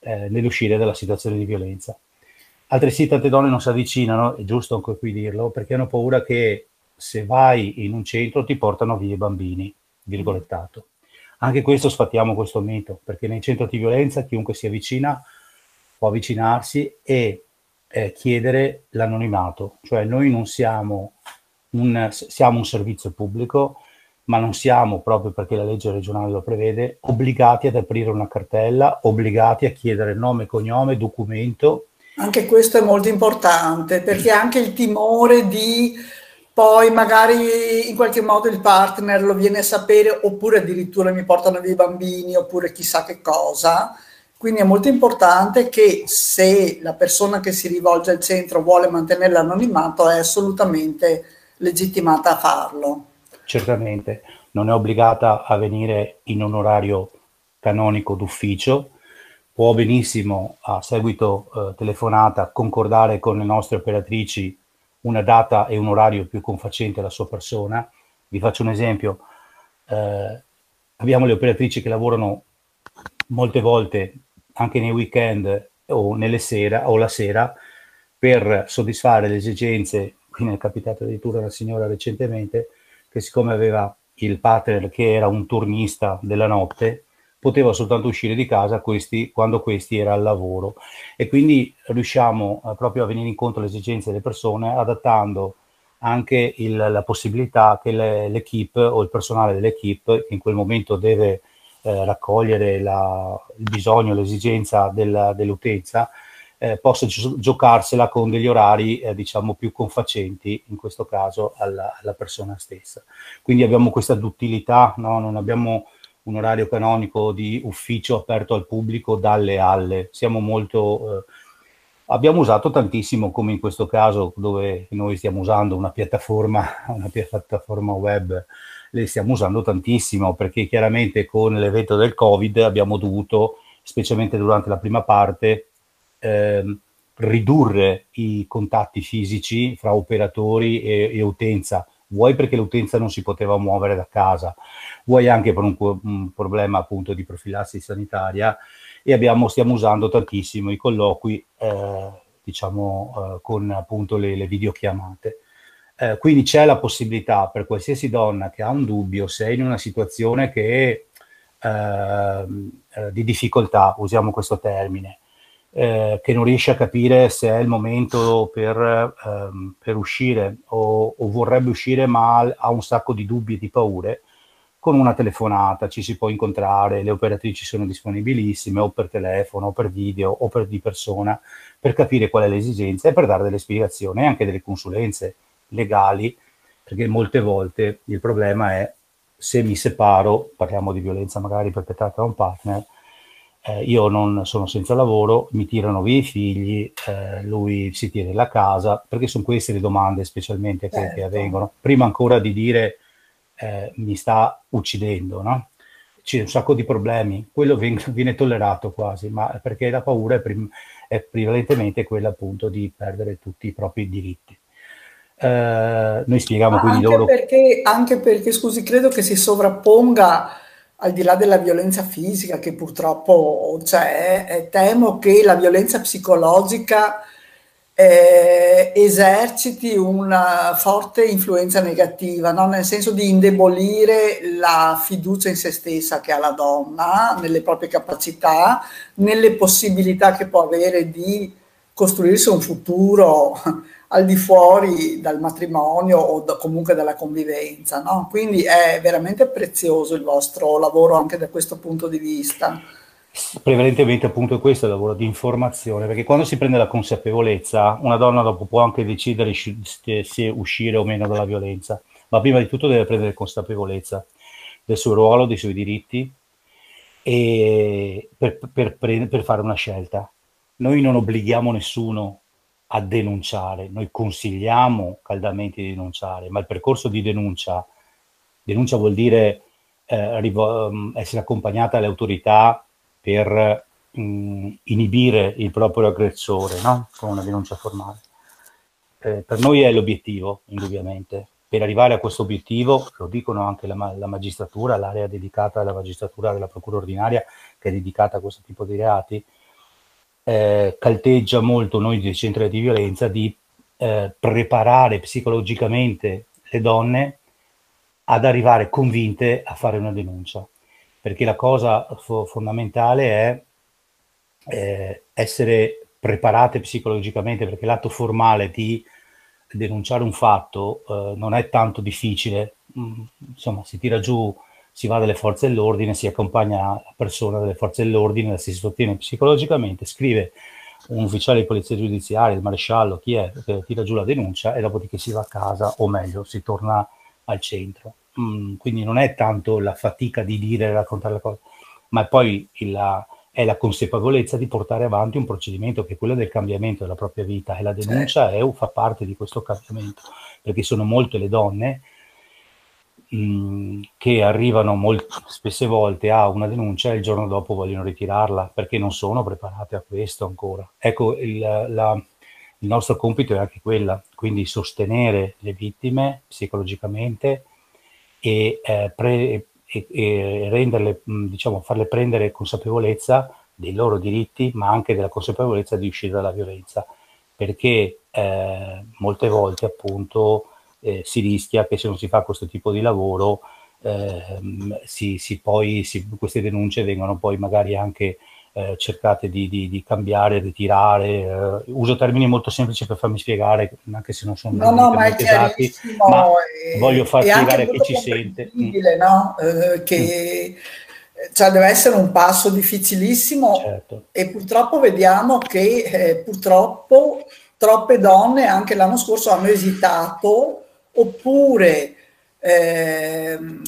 eh, nell'uscire dalla situazione di violenza. Altresì tante donne non si avvicinano, è giusto anche qui dirlo, perché hanno paura che se vai in un centro ti portano via i bambini, virgolettato. Anche questo sfattiamo questo mito, perché nei centri di violenza chiunque si avvicina può avvicinarsi e eh, chiedere l'anonimato, cioè noi non siamo un, siamo un servizio pubblico, ma non siamo, proprio perché la legge regionale lo prevede, obbligati ad aprire una cartella, obbligati a chiedere nome, cognome, documento. Anche questo è molto importante, perché anche il timore di poi magari in qualche modo il partner lo viene a sapere oppure addirittura mi portano via i bambini oppure chissà che cosa. Quindi è molto importante che se la persona che si rivolge al centro vuole mantenere l'anonimato è assolutamente legittimata a farlo. Certamente, non è obbligata a venire in un orario canonico d'ufficio, può benissimo a seguito eh, telefonata concordare con le nostre operatrici una data e un orario più confacente alla sua persona. Vi faccio un esempio, eh, abbiamo le operatrici che lavorano molte volte anche nei weekend o nelle sera o la sera per soddisfare le esigenze, qui è capitato addirittura una signora recentemente che siccome aveva il partner che era un turnista della notte, poteva soltanto uscire di casa questi, quando questi era al lavoro. E quindi riusciamo eh, proprio a venire incontro alle esigenze delle persone adattando anche il, la possibilità che le, l'equipe o il personale dell'equipe che in quel momento deve eh, raccogliere la, il bisogno, l'esigenza della, dell'utenza eh, possa gi- giocarsela con degli orari eh, diciamo più confacenti in questo caso alla, alla, persona stessa. Quindi abbiamo questa duttilità, no? non abbiamo un orario canonico di ufficio aperto al pubblico dalle alle. Siamo molto... Eh, abbiamo usato tantissimo, come in questo caso dove noi stiamo usando una piattaforma, una piattaforma web, le stiamo usando tantissimo perché chiaramente con l'evento del Covid abbiamo dovuto, specialmente durante la prima parte, eh, ridurre i contatti fisici fra operatori e, e utenza. Vuoi perché l'utenza non si poteva muovere da casa, vuoi anche per un, un problema appunto di profilassi sanitaria. E abbiamo, stiamo usando tantissimo i colloqui, eh, diciamo, eh, con appunto le, le videochiamate. Eh, quindi c'è la possibilità per qualsiasi donna che ha un dubbio, se è in una situazione che, ehm, eh, di difficoltà, usiamo questo termine, eh, che non riesce a capire se è il momento per, ehm, per uscire o, o, vorrebbe uscire ma ha un sacco di dubbi e di paure, con una telefonata ci si può incontrare, le operatrici sono disponibilissime o per telefono o per video o per di persona per capire qual è l'esigenza e per dare delle spiegazioni e anche delle consulenze legali, perché molte volte il problema è se mi separo, parliamo di violenza magari perpetrata da un partner, eh, io non sono senza lavoro, mi tirano via i figli, eh, lui si tiene la casa, perché sono queste le domande specialmente che, certo. che avvengono. Prima ancora di dire eh, mi sta uccidendo, no? C'è un sacco di problemi, quello viene, viene tollerato quasi, ma perché la paura è, prim- è prevalentemente quella appunto di perdere tutti i propri diritti. Uh, noi spieghiamo quindi anche loro... Perché, anche perché, scusi, credo che si sovrapponga al di là della violenza fisica che purtroppo c'è, temo che la violenza psicologica eh, eserciti una forte influenza negativa, no? nel senso di indebolire la fiducia in se stessa che ha la donna, nelle proprie capacità, nelle possibilità che può avere di costruirsi un futuro al di fuori dal matrimonio o da, comunque dalla convivenza. No? Quindi è veramente prezioso il vostro lavoro anche da questo punto di vista. Prevalentemente appunto questo è il lavoro di informazione, perché quando si prende la consapevolezza, una donna dopo può anche decidere se uscire o meno dalla violenza, ma prima di tutto deve prendere consapevolezza del suo ruolo, dei suoi diritti e per, per, per fare una scelta. Noi non obblighiamo nessuno a denunciare, noi consigliamo caldamente di denunciare, ma il percorso di denuncia, denuncia vuol dire eh, rivo- essere accompagnata alle autorità per mh, mm, inibire il proprio aggressore no? con una denuncia formale. Eh, per noi è l'obiettivo, indubbiamente. Per arrivare a questo obiettivo, lo dicono anche la, la magistratura, l'area dedicata alla magistratura della procura ordinaria, che è dedicata a questo tipo di reati, eh, calteggia molto noi dei centri di violenza di eh, preparare psicologicamente le donne ad arrivare convinte a fare una denuncia. Perché la cosa fo- fondamentale è eh, essere preparate psicologicamente, perché l'atto formale di denunciare un fatto eh, non è tanto difficile, mm, insomma si tira giù, si va dalle forze dell'ordine, si accompagna la persona delle forze dell'ordine, la si sostiene psicologicamente, scrive un ufficiale di polizia giudiziaria, il maresciallo, chi è, che tira giù la denuncia e dopodiché si va a casa o meglio si torna al centro. Mm, quindi non è tanto la fatica di dire e raccontare la cosa, ma poi la, è la consapevolezza di portare avanti un procedimento che è quello del cambiamento della propria vita e la denuncia è, fa parte di questo cambiamento, perché sono molte le donne mm, che arrivano molt, spesse volte a una denuncia e il giorno dopo vogliono ritirarla perché non sono preparate a questo ancora. Ecco, il, la, il nostro compito è anche quella, quindi sostenere le vittime psicologicamente, e, eh, pre, e, e renderle, diciamo, farle prendere consapevolezza dei loro diritti, ma anche della consapevolezza di uscire dalla violenza, perché eh, molte volte appunto eh, si rischia che se non si fa questo tipo di lavoro, eh, si, si poi, si, queste denunce vengono poi magari anche eh, cercate di, di, di, cambiare, ritirare. Eh, uso termini molto semplici per farmi spiegare, anche se non sono no, no, ma è esatti, ma e, voglio far spiegare chi ci sente. No? Eh, che mm. cioè, deve essere un passo difficilissimo certo. e purtroppo vediamo che eh, purtroppo troppe donne anche l'anno scorso hanno esitato oppure ehm,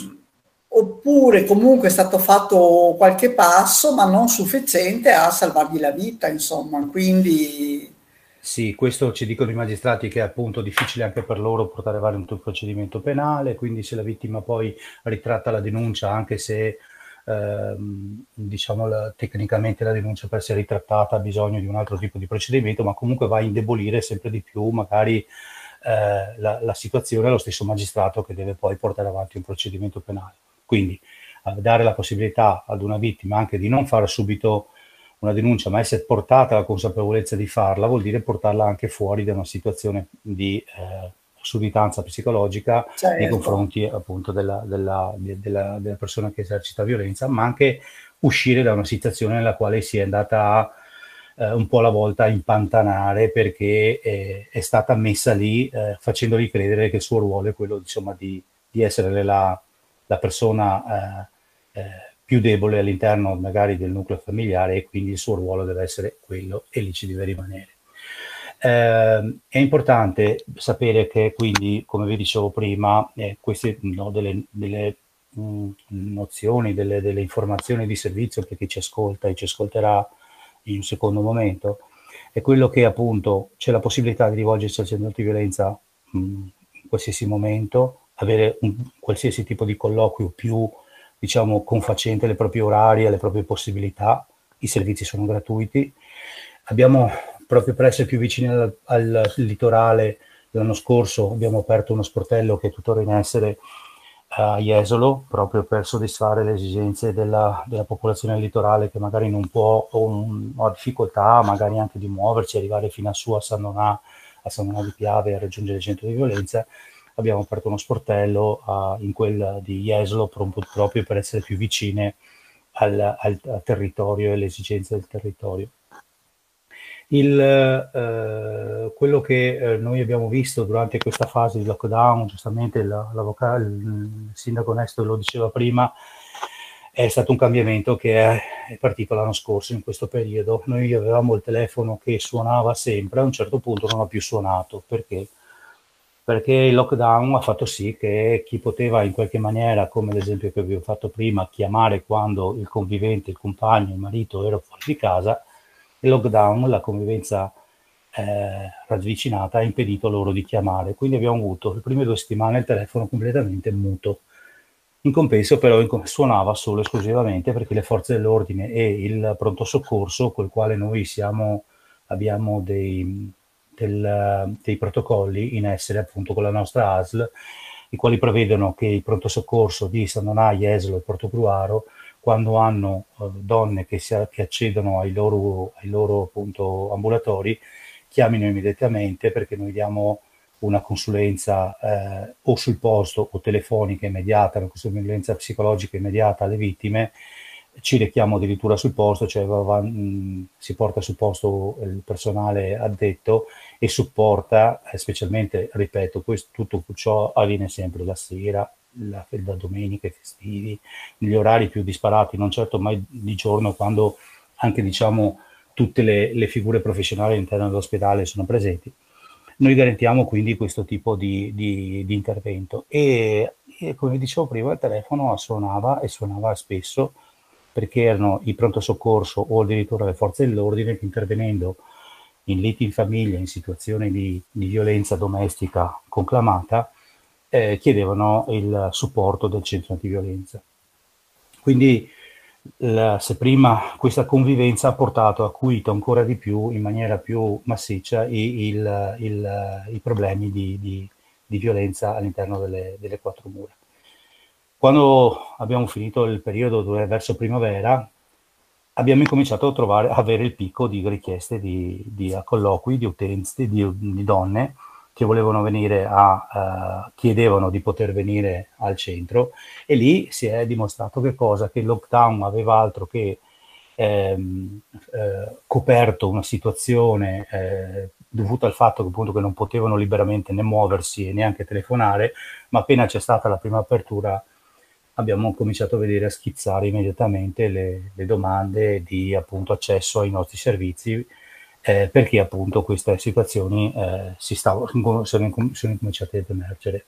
oppure comunque è stato fatto qualche passo ma non sufficiente a salvargli la vita, insomma, quindi... Sì, questo ci dicono i magistrati che è appunto difficile anche per loro portare avanti un procedimento penale, quindi se la vittima poi ritratta la denuncia, anche se ehm, diciamo la, tecnicamente la denuncia per essere ritrattata ha bisogno di un altro tipo di procedimento, ma comunque va a indebolire sempre di più magari eh, la, la situazione è lo stesso magistrato che deve poi portare avanti un procedimento penale. Quindi eh, dare la possibilità ad una vittima anche di non fare subito una denuncia, ma essere portata alla consapevolezza di farla, vuol dire portarla anche fuori da una situazione di eh, sudditanza psicologica Certo. nei confronti appunto della, della- de- della- della persona che esercita violenza, ma anche uscire da una situazione nella quale si è andata a eh, un po' alla volta impantanare perché eh, è stata messa lì eh, facendogli credere che il suo ruolo è quello insomma, di, di essere la, la persona eh, eh, più debole all'interno magari del nucleo familiare e quindi il suo ruolo deve essere quello e lì ci deve rimanere. Eh, è importante sapere che quindi, come vi dicevo prima, eh, queste no, delle, delle, mh, nozioni, delle, delle informazioni di servizio per chi ci ascolta e ci ascolterà in un secondo momento, è quello che appunto c'è la possibilità di rivolgersi al centro antiviolenza mh, in qualsiasi momento, avere un qualsiasi tipo di colloquio più, diciamo, confacente alle proprie orari, alle proprie possibilità, i servizi sono gratuiti. Abbiamo proprio per essere più vicini al, al litorale, l'anno scorso abbiamo aperto uno sportello che è tuttora in essere a Jesolo, proprio per soddisfare le esigenze della, della popolazione litorale che magari non può o non ha difficoltà magari anche di muoversi, arrivare fino a su a San Donà, a San Donà di Piave a raggiungere il centro di violenza. Abbiamo aperto uno sportello ah, in quel di Jesolo pro- proprio per essere più vicine al, al- al territorio e alle esigenze del territorio. Il, eh, quello che eh, noi abbiamo visto durante questa fase di lockdown, giustamente la- il sindaco Onesto lo diceva prima, è stato un cambiamento che è, è partito l'anno scorso in questo periodo. Noi avevamo il telefono che suonava sempre, a un certo punto non ha più suonato. Perché? Perché il lockdown ha fatto sì che chi poteva in qualche maniera, come l'esempio che vi ho fatto prima, chiamare quando il convivente, il compagno, il marito era fuori di casa, il lockdown, la convivenza eh, ravvicinata ha impedito loro di chiamare. Quindi abbiamo avuto le prime due settimane il telefono completamente muto. In compenso però in- suonava solo e esclusivamente perché le forze dell'ordine e il pronto soccorso, col quale noi siamo, abbiamo dei, del- dei protocolli in essere appunto con la nostra ASL, i quali prevedono che il pronto soccorso di San Donà, Jesolo e Portogruaro, quando hanno eh, donne che, si, che accedono ai loro, ai loro appunto, ambulatori, chiamino immediatamente perché noi diamo una consulenza eh, o sul posto o telefonica immediata, una consulenza psicologica immediata alle vittime, ci rechiamo addirittura sul posto, cioè va- va- mh, si porta sul posto il personale addetto e supporta, eh, specialmente, ripeto, questo, tutto ciò avviene sempre la sera, la, la domenica, i festivi, negli orari più disparati, non certo mai di giorno quando anche diciamo tutte le, le figure professionali all'interno dell'ospedale sono presenti. Noi garantiamo quindi questo tipo di, di- di intervento e, e come dicevo prima il telefono suonava e suonava spesso perché erano i pronto soccorso o addirittura le forze dell'ordine che intervenendo in liti in famiglia, in situazioni di, di violenza domestica conclamata, eh, chiedevano il supporto del centro antiviolenza. Quindi la- se prima questa convivenza ha portato, acuito ancora di più, in maniera più massiccia, i, il- il- i problemi di, di- di violenza all'interno delle, delle quattro mura. Quando abbiamo finito il periodo dove- verso primavera, abbiamo incominciato a trovare, avere il picco di richieste di, di colloqui, di utenze, di, di donne che volevano venire a, eh, chiedevano di poter venire al centro e lì si è dimostrato che cosa? Che il lockdown aveva altro che ehm, eh, coperto una situazione eh, dovuta al fatto che appunto che non potevano liberamente né muoversi e neanche telefonare, ma appena c'è stata la prima apertura abbiamo cominciato a vedere a schizzare immediatamente le, le domande di appunto accesso ai nostri servizi eh, perché appunto queste situazioni eh, si stavano, sono, incom- sono incominciate ad emergere.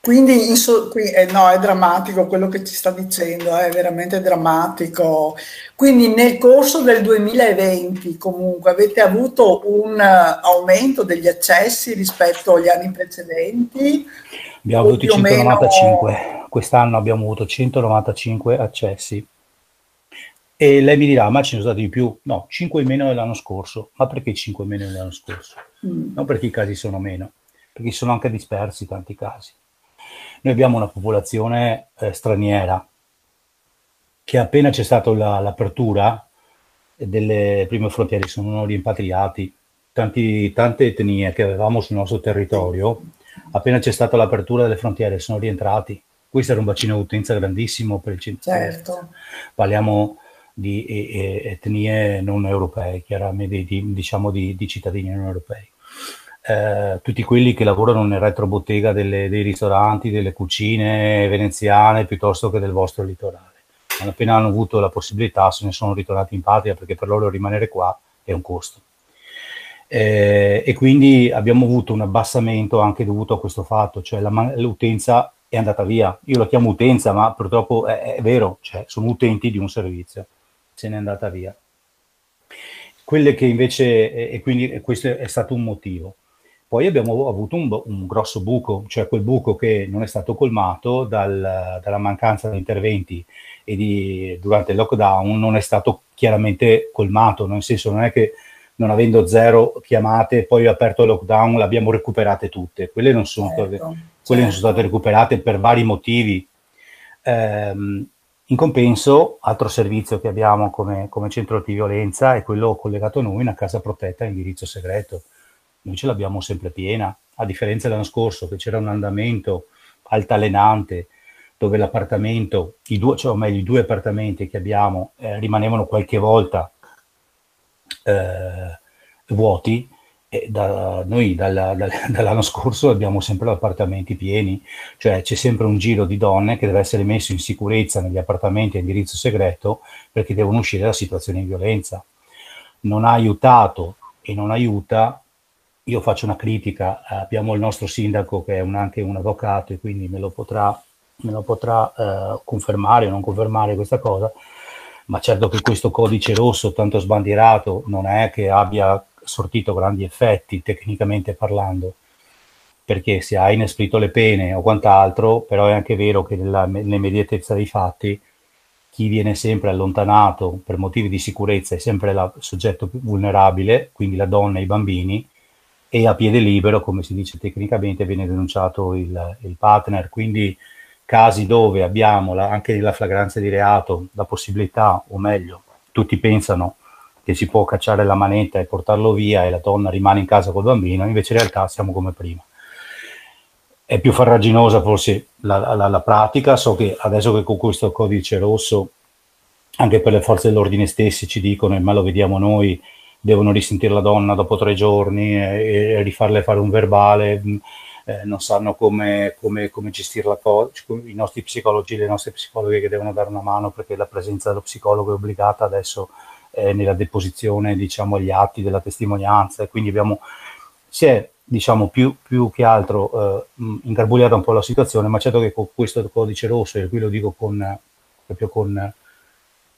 Quindi in so- qui- eh, no, è drammatico quello che ci sta dicendo, è veramente drammatico. Quindi nel corso del 2020 comunque avete avuto un eh, aumento degli accessi rispetto agli anni precedenti? Abbiamo avuto più o meno- 195, quest'anno abbiamo avuto 195 accessi. E lei mi dirà, ma ce ne sono stati di più? No, 5 in meno dell'anno scorso. Ma perché 5 in meno dell'anno scorso? Mm. Non perché i casi sono meno, perché sono anche dispersi tanti casi. Noi abbiamo una popolazione eh, straniera che appena c'è stata la, l'apertura delle prime frontiere sono rimpatriati, Tanti, tante etnie che avevamo sul nostro territorio, appena c'è stata l'apertura delle frontiere sono rientrati. Questo era un bacino di utenza grandissimo per il centro. Certo. Parliamo di etnie non europee, chiaramente di, diciamo di, di cittadini non europei. Eh, tutti quelli che lavorano nel retrobottega delle, dei ristoranti, delle cucine veneziane piuttosto che del vostro litorale. Appena hanno avuto la possibilità se ne sono ritornati in patria perché per loro rimanere qua è un costo. Eh, e quindi abbiamo avuto un abbassamento anche dovuto a questo fatto, cioè l'utenza è andata via. Io la chiamo utenza, ma purtroppo è, è vero, cioè sono utenti di un servizio, se n'è andata via. Quelle che invece, e, quindi questo è stato un motivo. Poi abbiamo avuto un, un grosso buco, cioè quel buco che non è stato colmato dal- dalla mancanza di interventi e di, durante il lockdown non è stato chiaramente colmato, nel senso non è che non avendo zero chiamate, poi aperto il lockdown, le abbiamo recuperate tutte. Quelle non sono, state, Certo, quelle non certo. sono state recuperate per vari motivi. Ehm, in compenso, altro servizio che abbiamo come, come centro antiviolenza è quello collegato a noi, una casa protetta a indirizzo segreto. Noi ce l'abbiamo sempre piena, a differenza dell'anno scorso che c'era un andamento altalenante dove l'appartamento, i due, cioè o meglio i due appartamenti che abbiamo eh, rimanevano qualche volta eh, vuoti. Da, noi dalla- dal- dall'anno scorso abbiamo sempre appartamenti pieni, cioè c'è sempre un giro di donne che deve essere messo in sicurezza negli appartamenti a indirizzo segreto perché devono uscire da situazioni di violenza. Non ha aiutato e non aiuta. Io faccio una critica, abbiamo il nostro sindaco che è un- anche un avvocato e quindi me lo potrà, me lo potrà eh, confermare o non confermare questa cosa, ma certo che questo codice rosso tanto sbandierato non è che abbia sortito grandi effetti tecnicamente parlando, perché se ha inesprito le pene o quant'altro, però è anche vero che nell'immediatezza dei fatti chi viene sempre allontanato per motivi di sicurezza è sempre il soggetto più vulnerabile, quindi la donna e i bambini, e a piede libero, come si dice tecnicamente, viene denunciato il, il partner. Quindi casi dove abbiamo la- anche nella flagranza di reato la possibilità, o meglio, tutti pensano che si può cacciare la manetta e portarlo via e la donna rimane in casa col bambino, invece in realtà siamo come prima. È più farraginosa forse la, la- la pratica, so che adesso che con questo codice rosso anche per le forze dell'ordine stesse ci dicono, e ma lo vediamo noi, devono risentire la donna dopo tre giorni e, e rifarle fare un verbale, mh, eh, non sanno come, come- come gestire la cosa, i nostri psicologi, le nostre psicologhe che devono dare una mano perché la presenza dello psicologo è obbligata adesso eh, nella deposizione, diciamo, agli atti della testimonianza e quindi abbiamo, si è, diciamo, più, più che altro eh, ingarbugliata un po' la situazione, ma certo che con questo codice rosso, e qui lo dico con, proprio con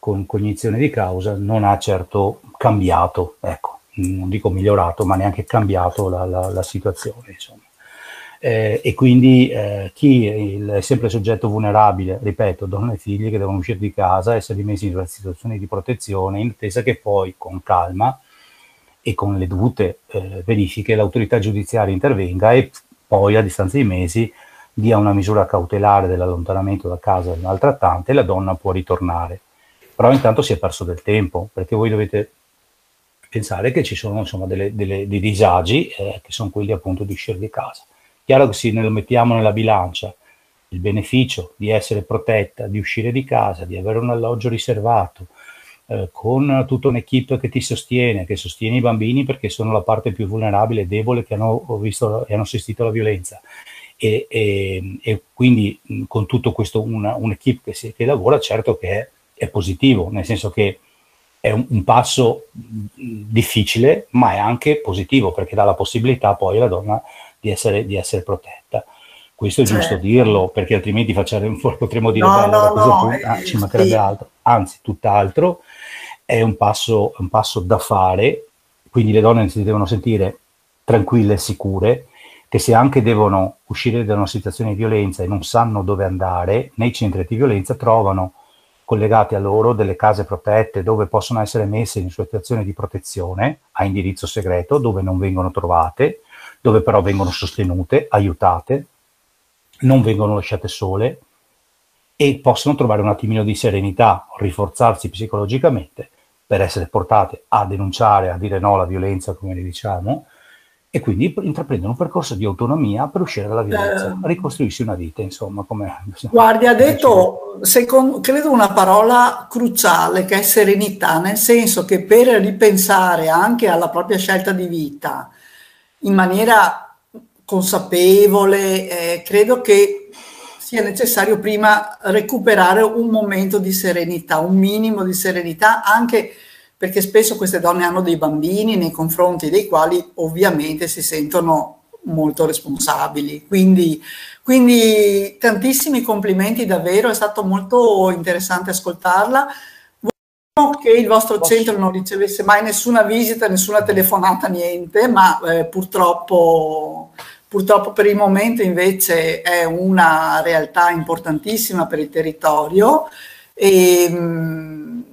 con cognizione di causa non ha certo cambiato, ecco, non dico migliorato, ma neanche cambiato la, la- la situazione. Insomma. Eh, e quindi eh, chi è, il, è sempre soggetto vulnerabile, ripeto, donne e figli che devono uscire di casa, essere messi in una situazione di protezione, in attesa che poi con calma e con le dovute eh, verifiche l'autorità giudiziaria intervenga e poi a distanza di mesi dia una misura cautelare dell'allontanamento da casa del maltrattante e la donna può ritornare però intanto si è perso del tempo, perché voi dovete pensare che ci sono insomma delle- delle- dei disagi eh, che sono quelli appunto di uscire di casa. Chiaro che se ne lo mettiamo nella bilancia il beneficio di essere protetta, di uscire di casa, di avere un alloggio riservato, eh, con tutta un'equipe che ti sostiene, che sostiene i bambini perché sono la parte più vulnerabile e debole che hanno visto hanno assistito alla violenza. E, e- e quindi con tutto questo una, un'equipe che, si- che lavora, certo che è, è positivo, nel senso che è un, un passo difficile, ma è anche positivo perché dà la possibilità poi alla donna di essere, di essere protetta. Questo è giusto Certo. dirlo, perché altrimenti facciamo- potremmo dire No, bella no, no, punto, eh, ah, ci mancherebbe sì. altro, anzi tutt'altro, è un passo, un passo da fare, quindi le donne si devono sentire tranquille e sicure, che se anche devono uscire da una situazione di violenza e non sanno dove andare, nei centri di violenza trovano collegati a loro delle case protette dove possono essere messe in situazione di protezione a indirizzo segreto, dove non vengono trovate, dove però vengono sostenute, aiutate, non vengono lasciate sole e possono trovare un attimino di serenità, rinforzarsi psicologicamente per essere portate a denunciare, a dire no alla violenza, come le diciamo, e quindi intraprendono un percorso di autonomia per uscire dalla violenza, Eh. ricostruirsi una vita, insomma, come... Guardi, ha detto, secondo, credo una parola cruciale che è serenità, nel senso che per ripensare anche alla propria scelta di vita in maniera consapevole, eh, credo che sia necessario prima recuperare un momento di serenità, un minimo di serenità, anche perché spesso queste donne hanno dei bambini nei confronti dei quali ovviamente si sentono molto responsabili. Quindi, quindi tantissimi complimenti davvero, è stato molto interessante ascoltarla. Che il vostro centro non ricevesse mai nessuna visita, nessuna telefonata, niente, ma eh, purtroppo, purtroppo per il momento invece è una realtà importantissima per il territorio. E, mh,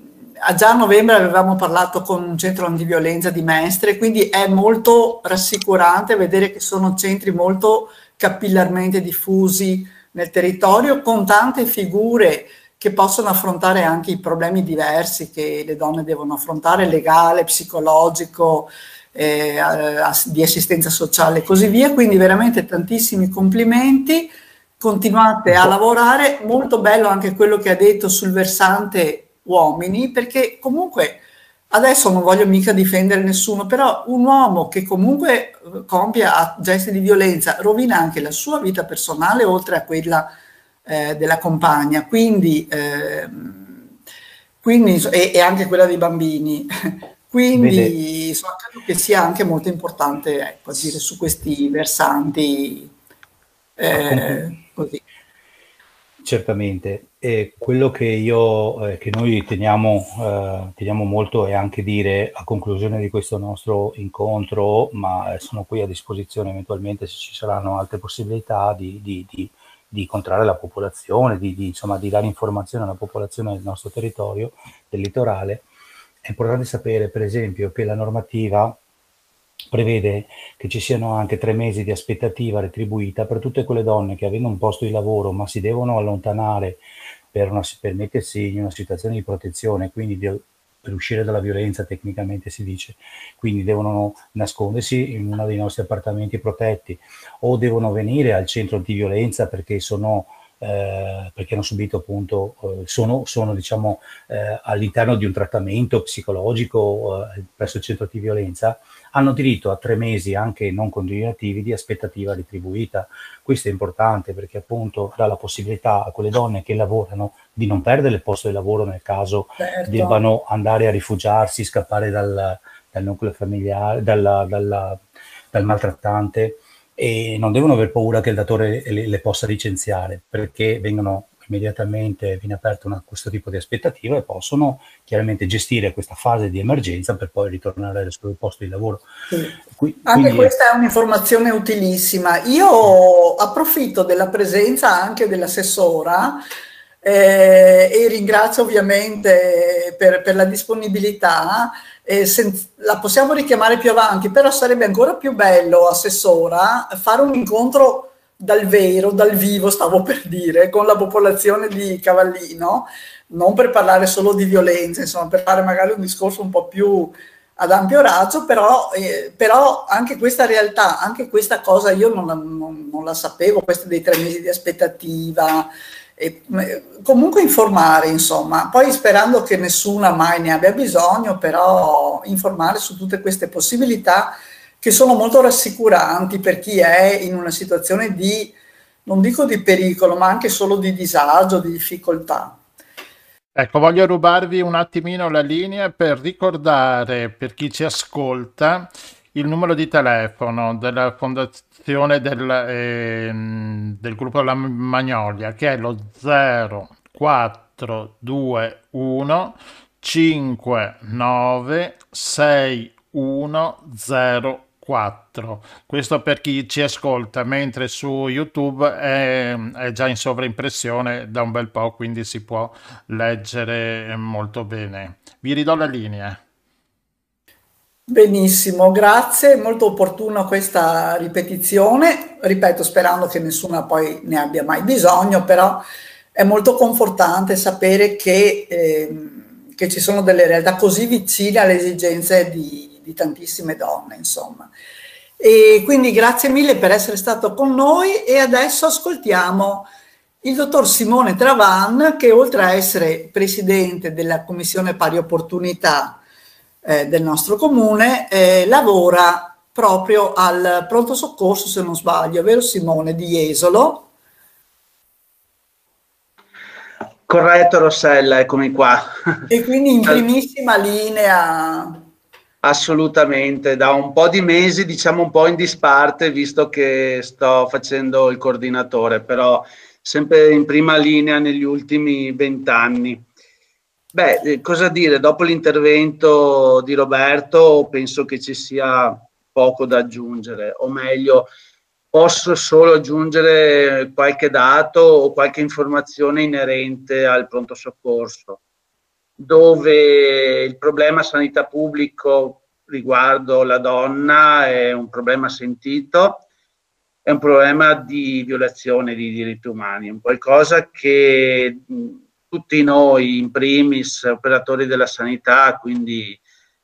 a già a novembre avevamo parlato con un centro antiviolenza di Mestre, quindi è molto rassicurante vedere che sono centri molto capillarmente diffusi nel territorio, con tante figure che possono affrontare anche i problemi diversi che le donne devono affrontare, legale, psicologico, eh, di assistenza sociale e così via. Quindi veramente tantissimi complimenti. Continuate a lavorare, molto bello anche quello che ha detto sul versante uomini, perché comunque adesso non voglio mica difendere nessuno, però un uomo che comunque eh, compia gesti di violenza rovina anche la sua vita personale oltre a quella eh, della compagna, quindi, ehm, quindi e, e anche quella dei bambini. Quindi insomma, credo che sia anche molto importante ecco, agire su questi versanti. eh, così. Certamente, e quello che io, eh, che noi teniamo, eh, teniamo molto è anche dire a conclusione di questo nostro incontro, ma eh, sono qui a disposizione eventualmente se ci saranno altre possibilità di, di, di, di incontrare la popolazione, di, di, insomma, di dare informazione alla popolazione del nostro territorio, del litorale. È importante sapere, per esempio, che la normativa prevede che ci siano anche tre mesi di aspettativa retribuita per tutte quelle donne che avendo un posto di lavoro ma si devono allontanare per, una, per mettersi in una situazione di protezione, quindi di- per uscire dalla violenza tecnicamente si dice, quindi devono nascondersi in uno dei nostri appartamenti protetti o devono venire al centro antiviolenza perché sono eh, perché hanno subito appunto, eh, sono, sono diciamo eh, all'interno di un trattamento psicologico eh, presso il centro antiviolenza, hanno diritto a tre mesi anche non continuativi di aspettativa retribuita. Questo è importante perché appunto dà la possibilità a quelle donne che lavorano di non perdere il posto di lavoro nel caso Certo. debbano andare a rifugiarsi, scappare dal, dal nucleo familiare, dalla- dalla- dal maltrattante e non devono aver paura che il datore le, le possa licenziare perché vengono immediatamente, viene aperta una- questo tipo di aspettativa e possono chiaramente gestire questa fase di emergenza per poi ritornare al suo posto di lavoro. Sì. Qui- Anche quindi- questa è un'informazione utilissima. Io approfitto della presenza anche dell'assessora eh, e ringrazio ovviamente per, per la disponibilità. Eh, sen- la possiamo richiamare più avanti, però sarebbe ancora più bello, assessora, fare un incontro dal vero, dal vivo, stavo per dire, con la popolazione di Cavallino, non per parlare solo di violenza, insomma, per fare magari un discorso un po' più ad ampio raggio, però, eh, però anche questa realtà, anche questa cosa io non non- non la sapevo, questi dei tre mesi di aspettativa, e, comunque informare, insomma, poi sperando che nessuna mai ne abbia bisogno, però informare su tutte queste possibilità che sono molto rassicuranti per chi è in una situazione di, non dico di pericolo, ma anche solo di disagio, di difficoltà. Ecco, voglio rubarvi un attimino la linea per ricordare per chi ci ascolta il numero di telefono della fondazione del, ehm, del gruppo La Magnolia, che è lo 0421 59 6104. Questo per chi ci ascolta, mentre su YouTube è, è già in sovraimpressione da un bel po', quindi si può leggere molto bene. Vi ridò la linea. Benissimo, grazie, molto opportuna questa ripetizione, ripeto sperando che nessuna poi ne abbia mai bisogno, però è molto confortante sapere che, ehm, che ci sono delle realtà così vicine alle esigenze di, di tantissime donne, insomma. E quindi grazie mille per essere stato con noi e adesso ascoltiamo il dottor Simone Travan che oltre a essere presidente della Commissione Pari Opportunità eh, del nostro comune, eh, lavora proprio al pronto soccorso, se non sbaglio, vero Simone, di Jesolo. Corretto Rossella, eccomi qua. E quindi in primissima linea. Assolutamente, da un po' di mesi, diciamo un po' in disparte, visto che sto facendo il coordinatore, però sempre in prima linea negli ultimi vent'anni. Beh, eh, cosa dire? Dopo l'intervento di Roberto penso che ci sia poco da aggiungere, o meglio, posso solo aggiungere qualche dato o qualche informazione inerente al pronto soccorso, dove il problema sanità pubblico riguardo la donna è un problema sentito, è un problema di violazione di diritti umani, un qualcosa che tutti noi, in primis operatori della sanità, quindi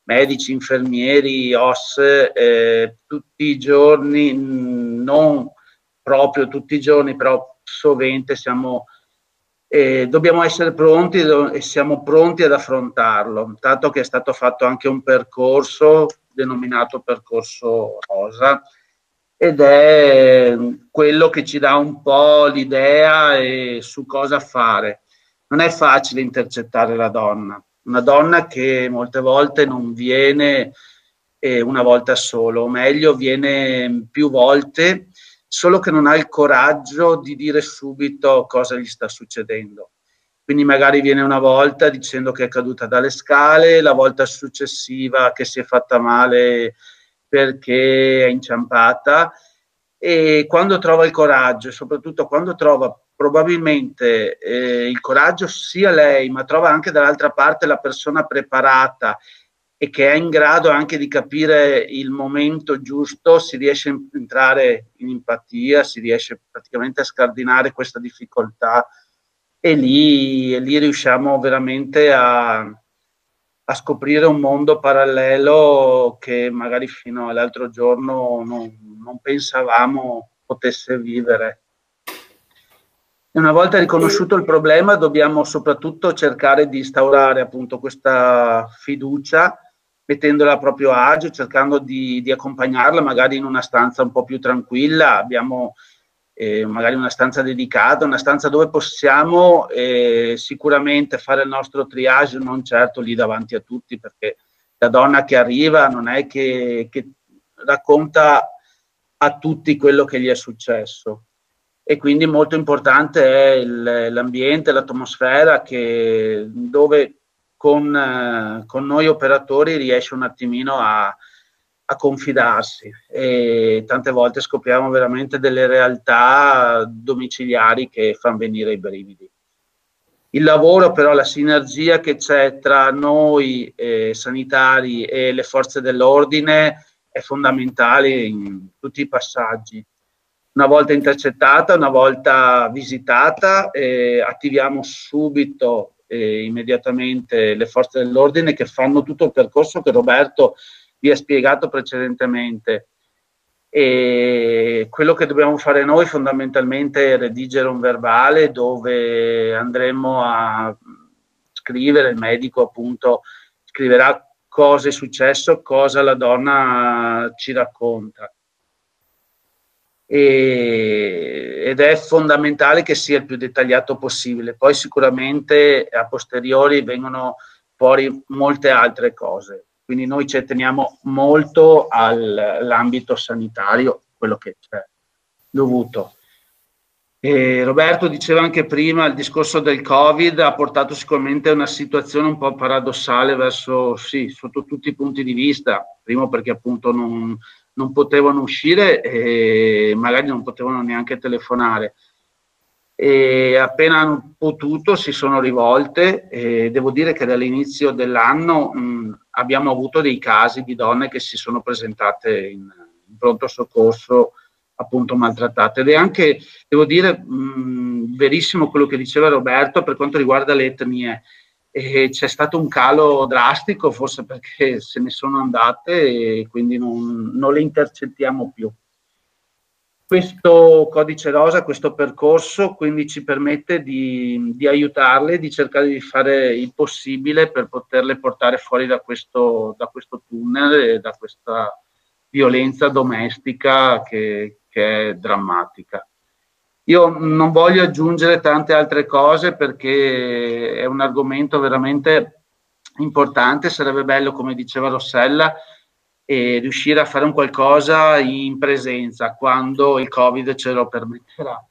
medici, infermieri, OS, eh, tutti i giorni, non proprio tutti i giorni, però sovente siamo, eh, dobbiamo essere pronti e siamo pronti ad affrontarlo, tanto che è stato fatto anche un percorso denominato percorso rosa ed è quello che ci dà un po' l'idea su cosa fare non è facile intercettare la donna, una donna che molte volte non viene eh, una volta solo, o meglio viene più volte, solo che non ha il coraggio di dire subito cosa gli sta succedendo. Quindi magari viene una volta dicendo che è caduta dalle scale, la volta successiva che si è fatta male perché è inciampata e quando trova il coraggio soprattutto quando trova probabilmente eh, il coraggio sia lei, ma trova anche dall'altra parte la persona preparata e che è in grado anche di capire il momento giusto, si riesce a entrare in empatia, si riesce praticamente a scardinare questa difficoltà e lì, e lì riusciamo veramente a, a, scoprire un mondo parallelo che magari fino all'altro giorno non, non pensavamo potesse vivere. E una volta riconosciuto il problema dobbiamo soprattutto cercare di instaurare appunto questa fiducia mettendola a proprio agio, cercando di, di accompagnarla magari in una stanza un po' più tranquilla, abbiamo eh, magari una stanza dedicata, una stanza dove possiamo eh, sicuramente fare il nostro triage, non certo lì davanti a tutti, perché la donna che arriva non è che, che racconta a tutti quello che gli è successo e quindi molto importante è il, l'ambiente, l'atmosfera che, dove con, eh, con, noi operatori riesce un attimino a, a, confidarsi e tante volte scopriamo veramente delle realtà domiciliari che fanno venire i brividi. Il lavoro però, la sinergia che c'è tra noi eh, sanitari e le forze dell'ordine è fondamentale in tutti i passaggi una volta intercettata, una volta visitata, eh, attiviamo subito eh, immediatamente le forze dell'ordine che fanno tutto il percorso che Roberto vi ha spiegato precedentemente. E quello che dobbiamo fare noi fondamentalmente è redigere un verbale dove andremo a scrivere, il medico appunto scriverà cosa è successo, cosa la donna ci racconta e, ed è fondamentale che sia il più dettagliato possibile. Poi sicuramente a posteriori vengono fuori molte altre cose. Quindi noi ci teniamo molto all'ambito sanitario, quello che c'è dovuto. E Roberto diceva anche prima, il discorso del Covid ha portato sicuramente a una situazione un po' paradossale verso, sì, sotto tutti i punti di vista. Primo perché appunto non, non potevano uscire e magari non potevano neanche telefonare. E appena hanno potuto si sono rivolte e devo dire che dall'inizio dell'anno mh, abbiamo avuto dei casi di donne che si sono presentate in, in pronto soccorso appunto maltrattate ed è anche, devo dire, mh, verissimo quello che diceva Roberto per quanto riguarda le etnie. E c'è stato un calo drastico, forse perché se ne sono andate e quindi non, non le intercettiamo più. Questo codice rosa, questo percorso, quindi ci permette di, di, aiutarle, di cercare di fare il possibile per poterle portare fuori da questo, da questo tunnel e da questa violenza domestica che, che è drammatica. Io non voglio aggiungere tante altre cose perché è un argomento veramente importante, sarebbe bello, come diceva Rossella, e riuscire a fare un qualcosa in presenza quando il Covid ce lo permetterà.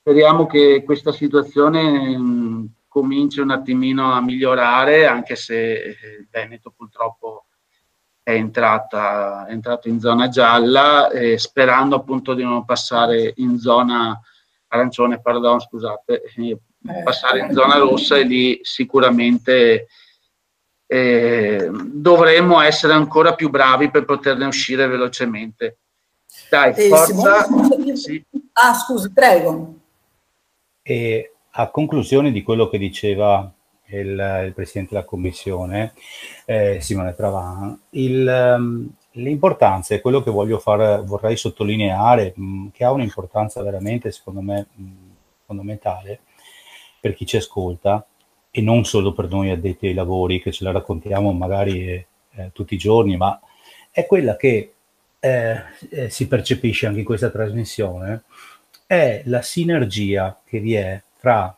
Speriamo che questa situazione mh, cominci un attimino a migliorare, anche se il eh, Veneto purtroppo è, entrata, è entrato in zona gialla, eh, sperando appunto di non passare in zona arancione, pardon, scusate, eh, passare in zona rossa e lì sicuramente eh, dovremmo essere ancora più bravi per poterne uscire velocemente. Dai, Eh, forza. Sì. Ah, scusi, prego. E a conclusione di quello che diceva il, il Presidente della Commissione, eh, Simone Travan, il, ehm, l'importanza è quello che voglio far, vorrei sottolineare, mh, che ha un'importanza veramente, secondo me, mh, fondamentale per chi ci ascolta e non solo per noi addetti ai lavori che ce la raccontiamo magari eh, eh, tutti i giorni, ma è quella che eh, eh, si percepisce anche in questa trasmissione, è la sinergia che vi è tra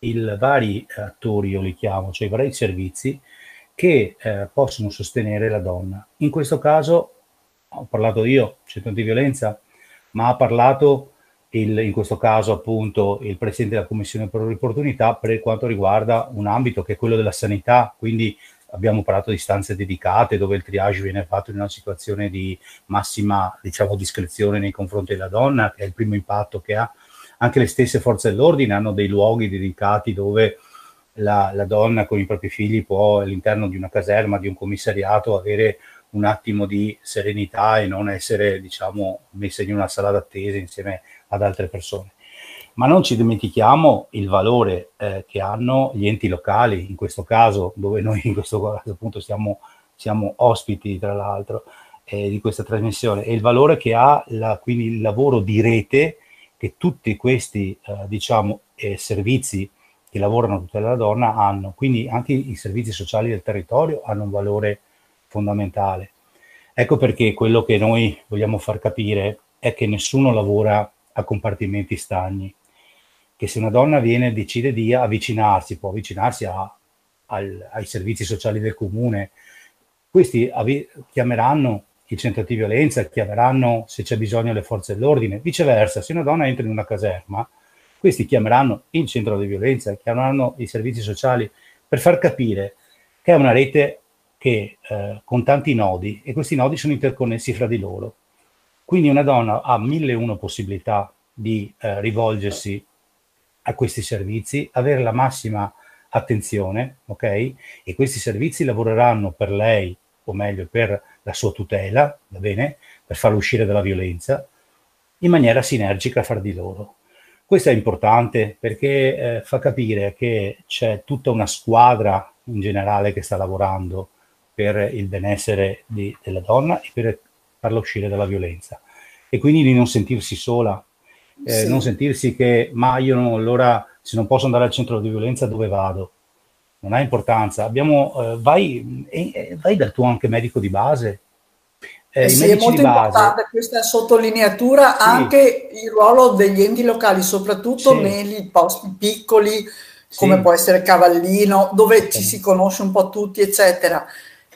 i vari attori, io li chiamo, cioè i vari servizi che eh, possono sostenere la donna. In questo caso ho parlato io, centro antiviolenza, ma ha parlato il, in questo caso appunto il Presidente della Commissione per l'opportunità per quanto riguarda un ambito che è quello della sanità, quindi abbiamo parlato di stanze dedicate dove il triage viene fatto in una situazione di massima diciamo discrezione nei confronti della donna, che è il primo impatto che ha. Anche le stesse forze dell'ordine hanno dei luoghi dedicati dove la, la donna con i propri figli può all'interno di una caserma, di un commissariato, avere un attimo di serenità e non essere, diciamo, messa in una sala d'attesa insieme ad altre persone. Ma non ci dimentichiamo il valore eh, che hanno gli enti locali, in questo caso, dove noi in questo caso appunto siamo, siamo ospiti, tra l'altro, eh, di questa trasmissione, e il valore che ha la, quindi il lavoro di rete che tutti questi, eh, diciamo, eh, servizi che lavorano a tutela della donna hanno. Quindi anche i servizi sociali del territorio hanno un valore fondamentale. Ecco perché quello che noi vogliamo far capire è che nessuno lavora a compartimenti stagni, che se una donna viene decide di avvicinarsi, può avvicinarsi a, al, ai servizi sociali del comune, questi avi- chiameranno il centro antiviolenza, chiameranno se c'è bisogno le forze dell'ordine, viceversa, se una donna entra in una caserma, questi chiameranno il centro di violenza, chiameranno i servizi sociali per far capire che è una rete che eh, con tanti nodi e questi nodi sono interconnessi fra di loro. Quindi una donna ha mille e uno possibilità di eh, rivolgersi a questi servizi, avere la massima attenzione, ok? E questi servizi lavoreranno per lei, o meglio per la sua tutela, va bene? Per farla uscire dalla violenza, in maniera sinergica fra di loro. Questo è importante perché eh, fa capire che c'è tutta una squadra in generale che sta lavorando per il benessere di, della donna e per farla uscire dalla violenza. E quindi di non sentirsi sola, eh, Sì. non sentirsi che, ma io non, allora se non posso andare al centro di violenza dove vado? Non ha importanza. Abbiamo, eh, vai, eh, vai dal tuo anche medico di base. Eh, Eh sì, è molto importante questa sottolineatura Sì. anche il ruolo degli enti locali, soprattutto Sì. nei posti piccoli, come sì, può essere Cavallino, dove ci si conosce un po' tutti, eccetera.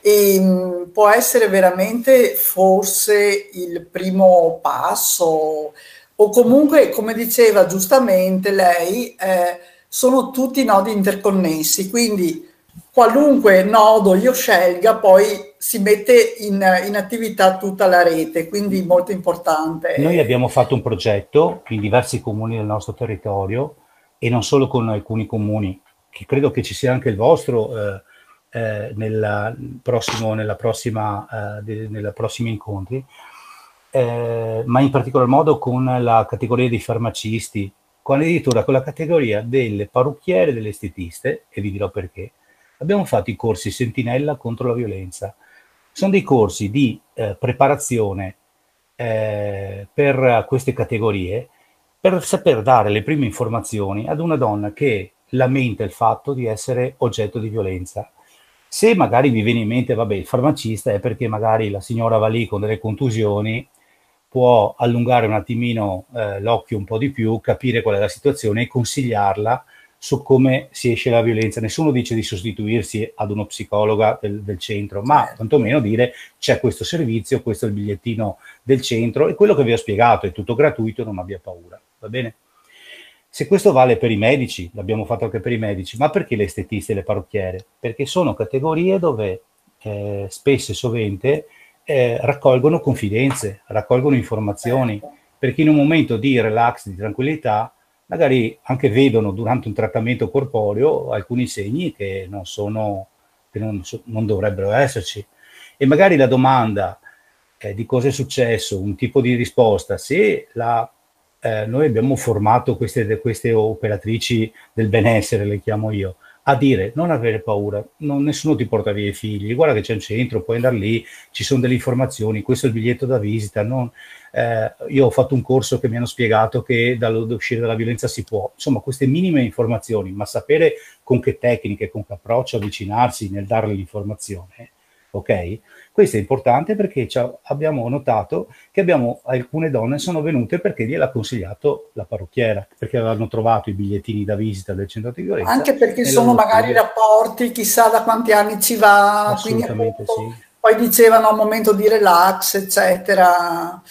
E mh, può essere veramente forse il primo passo, o comunque, come diceva giustamente lei, eh, sono tutti nodi interconnessi, quindi qualunque nodo io scelga, poi si mette in, in attività tutta la rete, quindi molto importante. Noi abbiamo fatto un progetto in diversi comuni del nostro territorio e non solo con alcuni comuni, che credo che ci sia anche il vostro, eh, eh, nella, prossimo, nella prossima, eh, de, nella prossimi incontri, eh, ma in particolar modo con la categoria dei farmacisti, con addirittura con la categoria delle parrucchiere e delle estetiste, e vi dirò perché. Abbiamo fatto i corsi Sentinella contro la violenza. Sono dei corsi di eh, preparazione eh, per queste categorie, per saper dare le prime informazioni ad una donna che lamenta il fatto di essere oggetto di violenza. Se magari vi viene in mente, vabbè, il farmacista è perché magari la signora va lì con delle contusioni può allungare un attimino eh, l'occhio un po' di più, capire qual è la situazione e consigliarla su come si esce dalla violenza. Nessuno dice di sostituirsi ad uno psicologa del, del centro, ma Certo. quantomeno dire c'è questo servizio, questo è il bigliettino del centro e quello che vi ho spiegato è tutto gratuito, non abbia paura, va bene? Se questo vale per i medici, l'abbiamo fatto anche per i medici, ma perché le estetiste e le parrucchiere? Perché sono categorie dove eh, spesso e sovente eh, raccolgono confidenze, raccolgono informazioni, Certo. perché in un momento di relax, di tranquillità, magari anche vedono durante un trattamento corporeo alcuni segni che non sono, che non, non dovrebbero esserci. E magari la domanda eh, di cosa è successo, un tipo di risposta, se la, eh, noi abbiamo formato queste, queste operatrici del benessere, le chiamo io, a dire non avere paura, non- nessuno ti porta via i figli, guarda che c'è un centro, puoi andare lì, ci sono delle informazioni, questo è il biglietto da visita. non- eh, io ho fatto un corso che mi hanno spiegato che dallo- da uscire dalla violenza si può, insomma queste minime informazioni, ma sapere con che tecniche, con che approccio avvicinarsi nel dare l'informazione, ok? Questo è importante perché abbiamo notato che abbiamo, alcune donne sono venute perché gliel'ha consigliato la parrucchiera, perché avevano trovato i bigliettini da visita del centro di violenza. Anche perché sono magari rapporti, chissà da quanti anni ci va, Assolutamente appunto, sì. poi dicevano a un momento di relax, eccetera.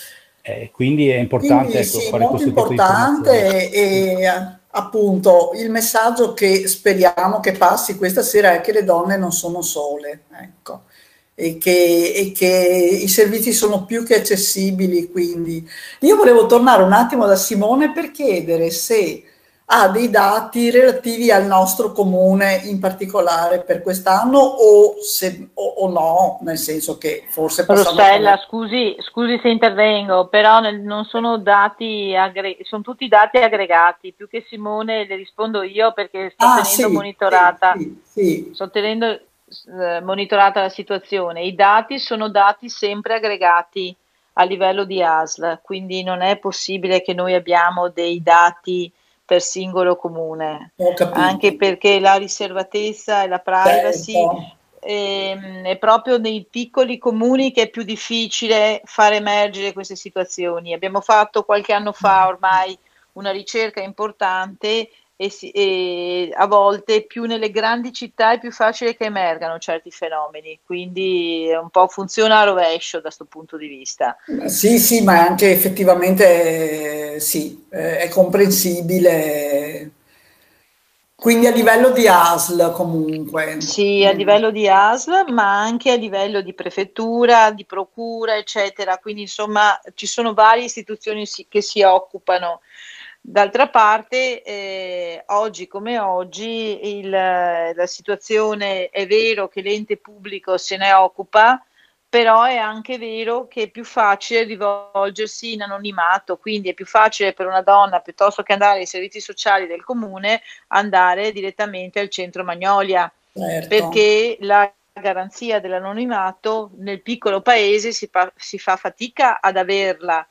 Eh, quindi è importante Quindi ecco, sì, fare questo tipo di importante e, e, appunto il messaggio che speriamo che passi questa sera è che le donne non sono sole, ecco, e che, e che i servizi sono più che accessibili. Quindi io volevo tornare un attimo da Simone per chiedere se ha dei dati relativi al nostro comune in particolare per quest'anno o, se, o, o no, nel senso che forse Rossella, scusi, scusi se intervengo, però nel- non sono dati, aggre- sono tutti dati aggregati, più che Simone le rispondo io perché sto Ah, tenendo sì, monitorata, sì, sì. sto tenendo monitorata la situazione. I dati sono dati sempre aggregati a livello di ASL, quindi non è possibile che noi abbiamo dei dati per singolo comune, anche perché la riservatezza e la privacy Certo. ehm, è proprio nei piccoli comuni che è più difficile far emergere queste situazioni. Abbiamo fatto qualche anno fa ormai una ricerca importante e, si- e a volte più nelle grandi città è più facile che emergano certi fenomeni, quindi un po' funziona a rovescio da questo punto di vista. Sì, sì, ma anche effettivamente eh, sì, è comprensibile. Quindi a livello di ASL comunque. Sì, a livello di ASL, ma anche a livello di prefettura, di procura, eccetera. Quindi, insomma, ci sono varie istituzioni che si occupano. D'altra parte, eh, oggi come oggi, il- la situazione è vero che l'ente pubblico se ne occupa, però è anche vero che è più facile rivolgersi in anonimato, quindi è più facile per una donna piuttosto che andare ai servizi sociali del comune andare direttamente al centro Magnolia Certo. perché la garanzia dell'anonimato nel piccolo paese si, fa- si fa fatica ad averla.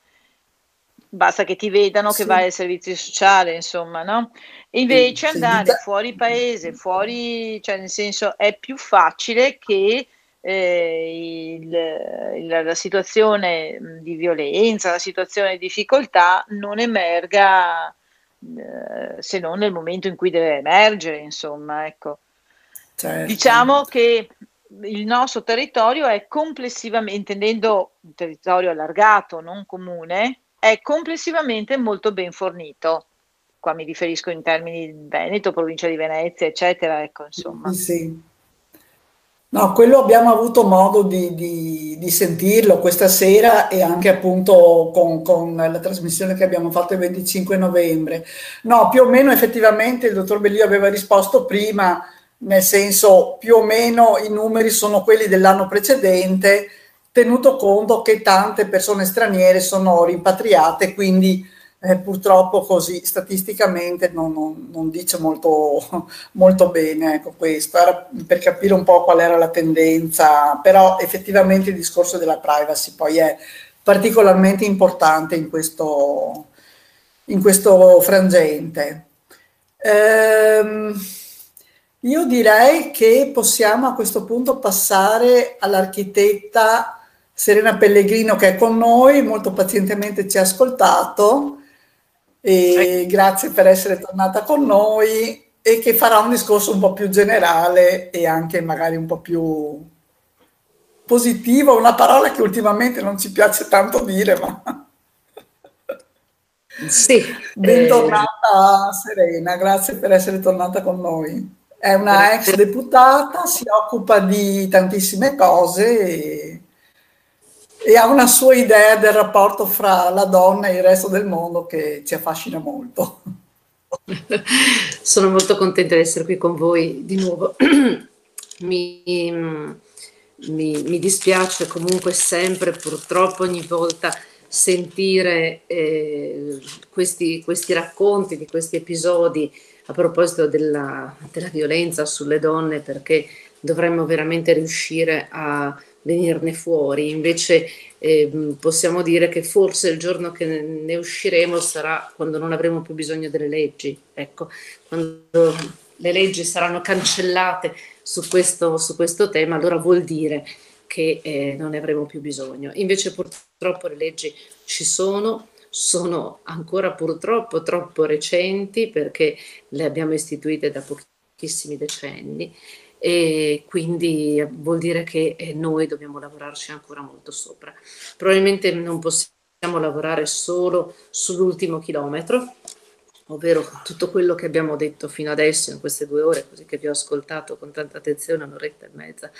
Basta che ti vedano che Sì. vai al servizio sociale, insomma, no? E invece Sì, andare fuori paese, fuori, cioè nel senso è più facile che eh, il- il- la situazione di violenza, la situazione di difficoltà non emerga eh, se non nel momento in cui deve emergere, insomma, ecco. certo. Diciamo che il nostro territorio è complessivamente, intendendo un territorio allargato, non comune, è complessivamente molto ben fornito. Qua mi riferisco in termini di Veneto, provincia di Venezia, eccetera, ecco, insomma. Sì. No, quello abbiamo avuto modo di, di- di sentirlo questa sera e anche appunto con, con la trasmissione che abbiamo fatto il 25 novembre. No, più o meno effettivamente il dottor Bellio aveva risposto prima nel senso più o meno i numeri sono quelli dell'anno precedente, tenuto conto che tante persone straniere sono rimpatriate, quindi eh, purtroppo così statisticamente non, non, non dice molto, molto bene ecco, questo, era per capire un po' qual era la tendenza, però effettivamente il discorso della privacy poi è particolarmente importante in questo, in questo frangente. Ehm, io direi che possiamo a questo punto passare all'architetta Serena Pellegrino che è con noi, molto pazientemente ci ha ascoltato e grazie per essere tornata con noi e che farà un discorso un po' più generale e anche magari un po' più positivo, una parola che ultimamente non ci piace tanto dire, ma Sì, bentornata Serena, grazie per essere tornata con noi. È una ex deputata, si occupa di tantissime cose e, e ha una sua idea del rapporto fra la donna e il resto del mondo che ci affascina molto. Sono molto contenta di essere qui con voi di nuovo. mi, mi- mi dispiace comunque sempre, purtroppo ogni volta sentire eh, questi, questi racconti di questi episodi a proposito della, della violenza sulle donne perché dovremmo veramente riuscire a venirne fuori. Invece ehm, possiamo dire che forse il giorno che ne usciremo sarà quando non avremo più bisogno delle leggi, ecco, quando le leggi saranno cancellate su questo, su questo tema, allora vuol dire che eh, non ne avremo più bisogno. Invece purtroppo le leggi ci sono, sono ancora purtroppo troppo recenti perché le abbiamo istituite da pochissimi decenni e quindi vuol dire che eh, noi dobbiamo lavorarci ancora molto sopra. Probabilmente non possiamo lavorare solo sull'ultimo chilometro, ovvero tutto quello che abbiamo detto fino adesso in queste due ore, così che vi ho ascoltato con tanta attenzione, un'oretta e mezza,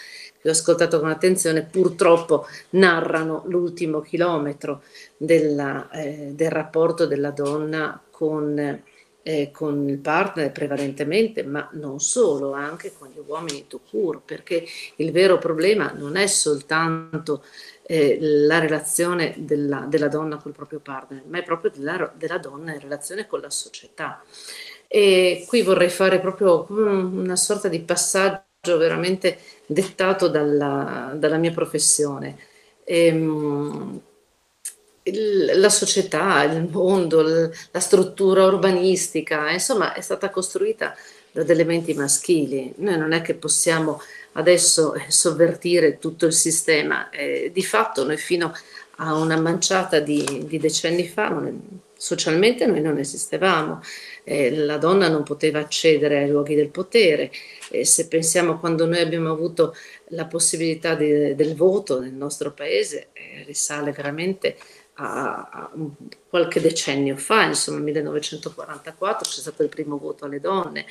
vi ho ascoltato con attenzione, purtroppo narrano l'ultimo chilometro della, eh, del rapporto della donna con, eh, con il partner prevalentemente, ma non solo, anche con gli uomini to cure, perché il vero problema non è soltanto eh, la relazione della, della donna col proprio partner, ma è proprio della, della donna in relazione con la società. E qui vorrei fare proprio una sorta di passaggio veramente dettato dalla, dalla mia professione. Ehm, la società, il mondo, la struttura urbanistica, insomma, è stata costruita da delle menti maschili. Noi non è che possiamo adesso eh, sovvertire tutto il sistema. Eh, di fatto noi fino a una manciata di, di decenni fa non- socialmente noi non esistevamo. Eh, la donna non poteva accedere ai luoghi del potere. E se pensiamo quando noi abbiamo avuto la possibilità di- del voto nel nostro paese, eh, risale veramente a, qualche decennio fa, insomma 1944 c'è stato il primo voto alle donne.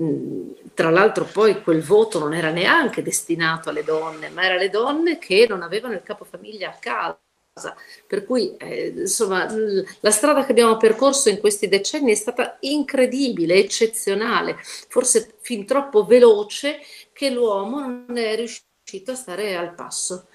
Mm, Tra l'altro poi quel voto non era neanche destinato alle donne, ma era alle donne che non avevano il capofamiglia a casa. Per cui, eh, insomma, la strada che abbiamo percorso in questi decenni è stata incredibile, eccezionale, forse fin troppo veloce che l'uomo non è riuscito a stare al passo.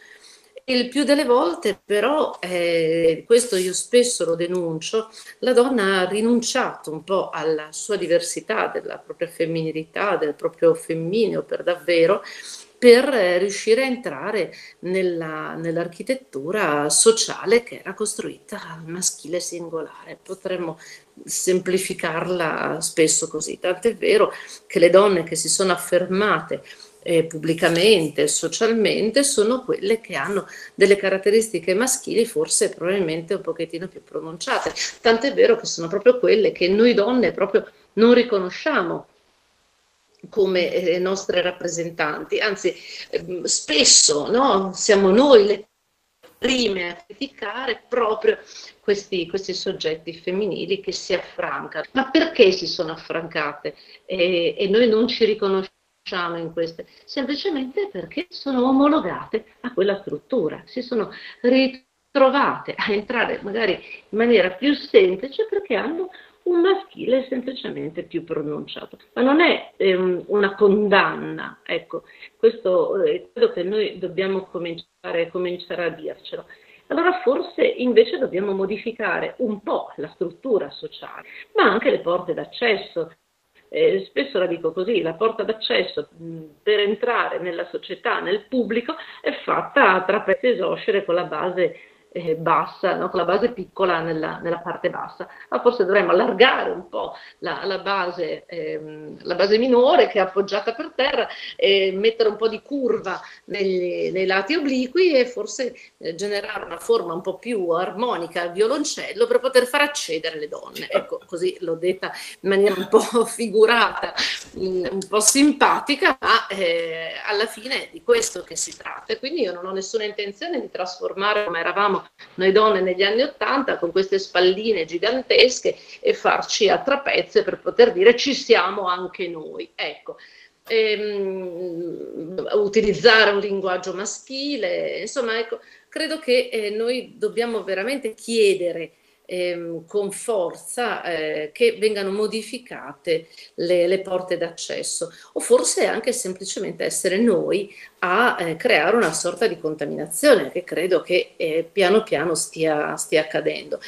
Il più delle volte, però, eh, questo io spesso lo denuncio, la donna ha rinunciato un po' alla sua diversità, della propria femminilità, del proprio femmineo per davvero, per eh, riuscire a entrare nella- nell'architettura sociale che era costruita al maschile singolare. Potremmo semplificarla spesso così, tant'è vero che le donne che si sono affermate eh, pubblicamente, socialmente, sono quelle che hanno delle caratteristiche maschili forse probabilmente un pochettino più pronunciate. Tant'è vero che sono proprio quelle che noi donne proprio non riconosciamo come eh, nostre rappresentanti, anzi ehm, spesso no, siamo noi le prime a criticare proprio questi, questi soggetti femminili che si affrancano. Ma perché si sono affrancate e, e noi non ci riconosciamo in queste? Semplicemente perché sono omologate a quella struttura, si sono ritrovate a entrare magari in maniera più semplice perché hanno un maschile semplicemente più pronunciato. Ma non è ehm, una condanna, ecco, questo eh, credo che noi dobbiamo cominciare, cominciare a dircelo. Allora forse invece dobbiamo modificare un po' la struttura sociale, ma anche le porte d'accesso. Eh, spesso la dico così, la porta d'accesso per entrare nella società, nel pubblico, è fatta a trapezzo esoscere con la base eh, bassa, no? con la base piccola nella, nella, parte bassa, ma forse dovremmo allargare un po' la, la, base, ehm, la, base, minore che è appoggiata per terra e mettere un po' di curva negli, nei lati obliqui e forse eh, generare una forma un po' più armonica al violoncello per poter far accedere le donne. Ecco, così l'ho detta in maniera un po' figurata, un po' simpatica, ma eh, alla fine è di questo che si tratta. Quindi io non ho nessuna intenzione di trasformare come eravamo noi donne negli anni Ottanta con queste spalline gigantesche e farci a trapezze per poter dire ci siamo anche noi. Ecco. Ehm, utilizzare un linguaggio maschile, insomma, ecco, credo che eh, noi dobbiamo veramente chiedere ehm, con forza eh, che vengano modificate le, le, porte d'accesso o forse anche semplicemente essere noi a eh, creare una sorta di contaminazione che credo che eh, piano piano stia, stia accadendo.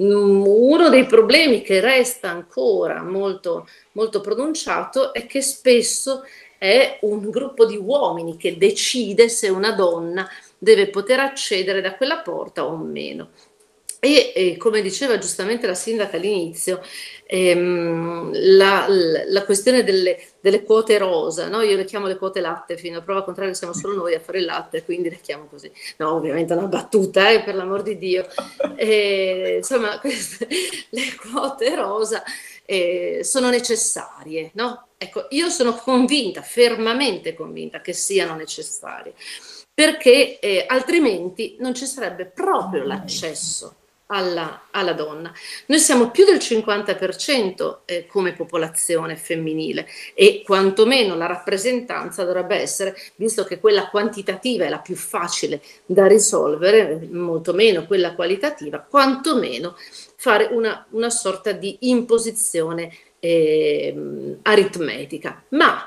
Mm, uno dei problemi che resta ancora molto, molto pronunciato è che spesso è un gruppo di uomini che decide se una donna deve poter accedere da quella porta o meno. E, e, come diceva giustamente la sindaca all'inizio, ehm, la, la, la, questione delle, delle quote rosa, no? io le chiamo le quote latte, fino a prova contraria siamo solo noi a fare il latte, quindi le chiamo così. No, ovviamente è una battuta, eh, per l'amor di Dio. E, insomma, queste, le quote rosa eh, sono necessarie, no? Ecco, io sono convinta, fermamente convinta che siano necessarie, perché eh, altrimenti non ci sarebbe proprio l'accesso alla, alla, donna. Noi siamo più del 50% eh, come popolazione femminile e quantomeno la rappresentanza dovrebbe essere, visto che quella quantitativa è la più facile da risolvere, molto meno quella qualitativa, quantomeno fare una, una sorta di imposizione eh, aritmetica. Ma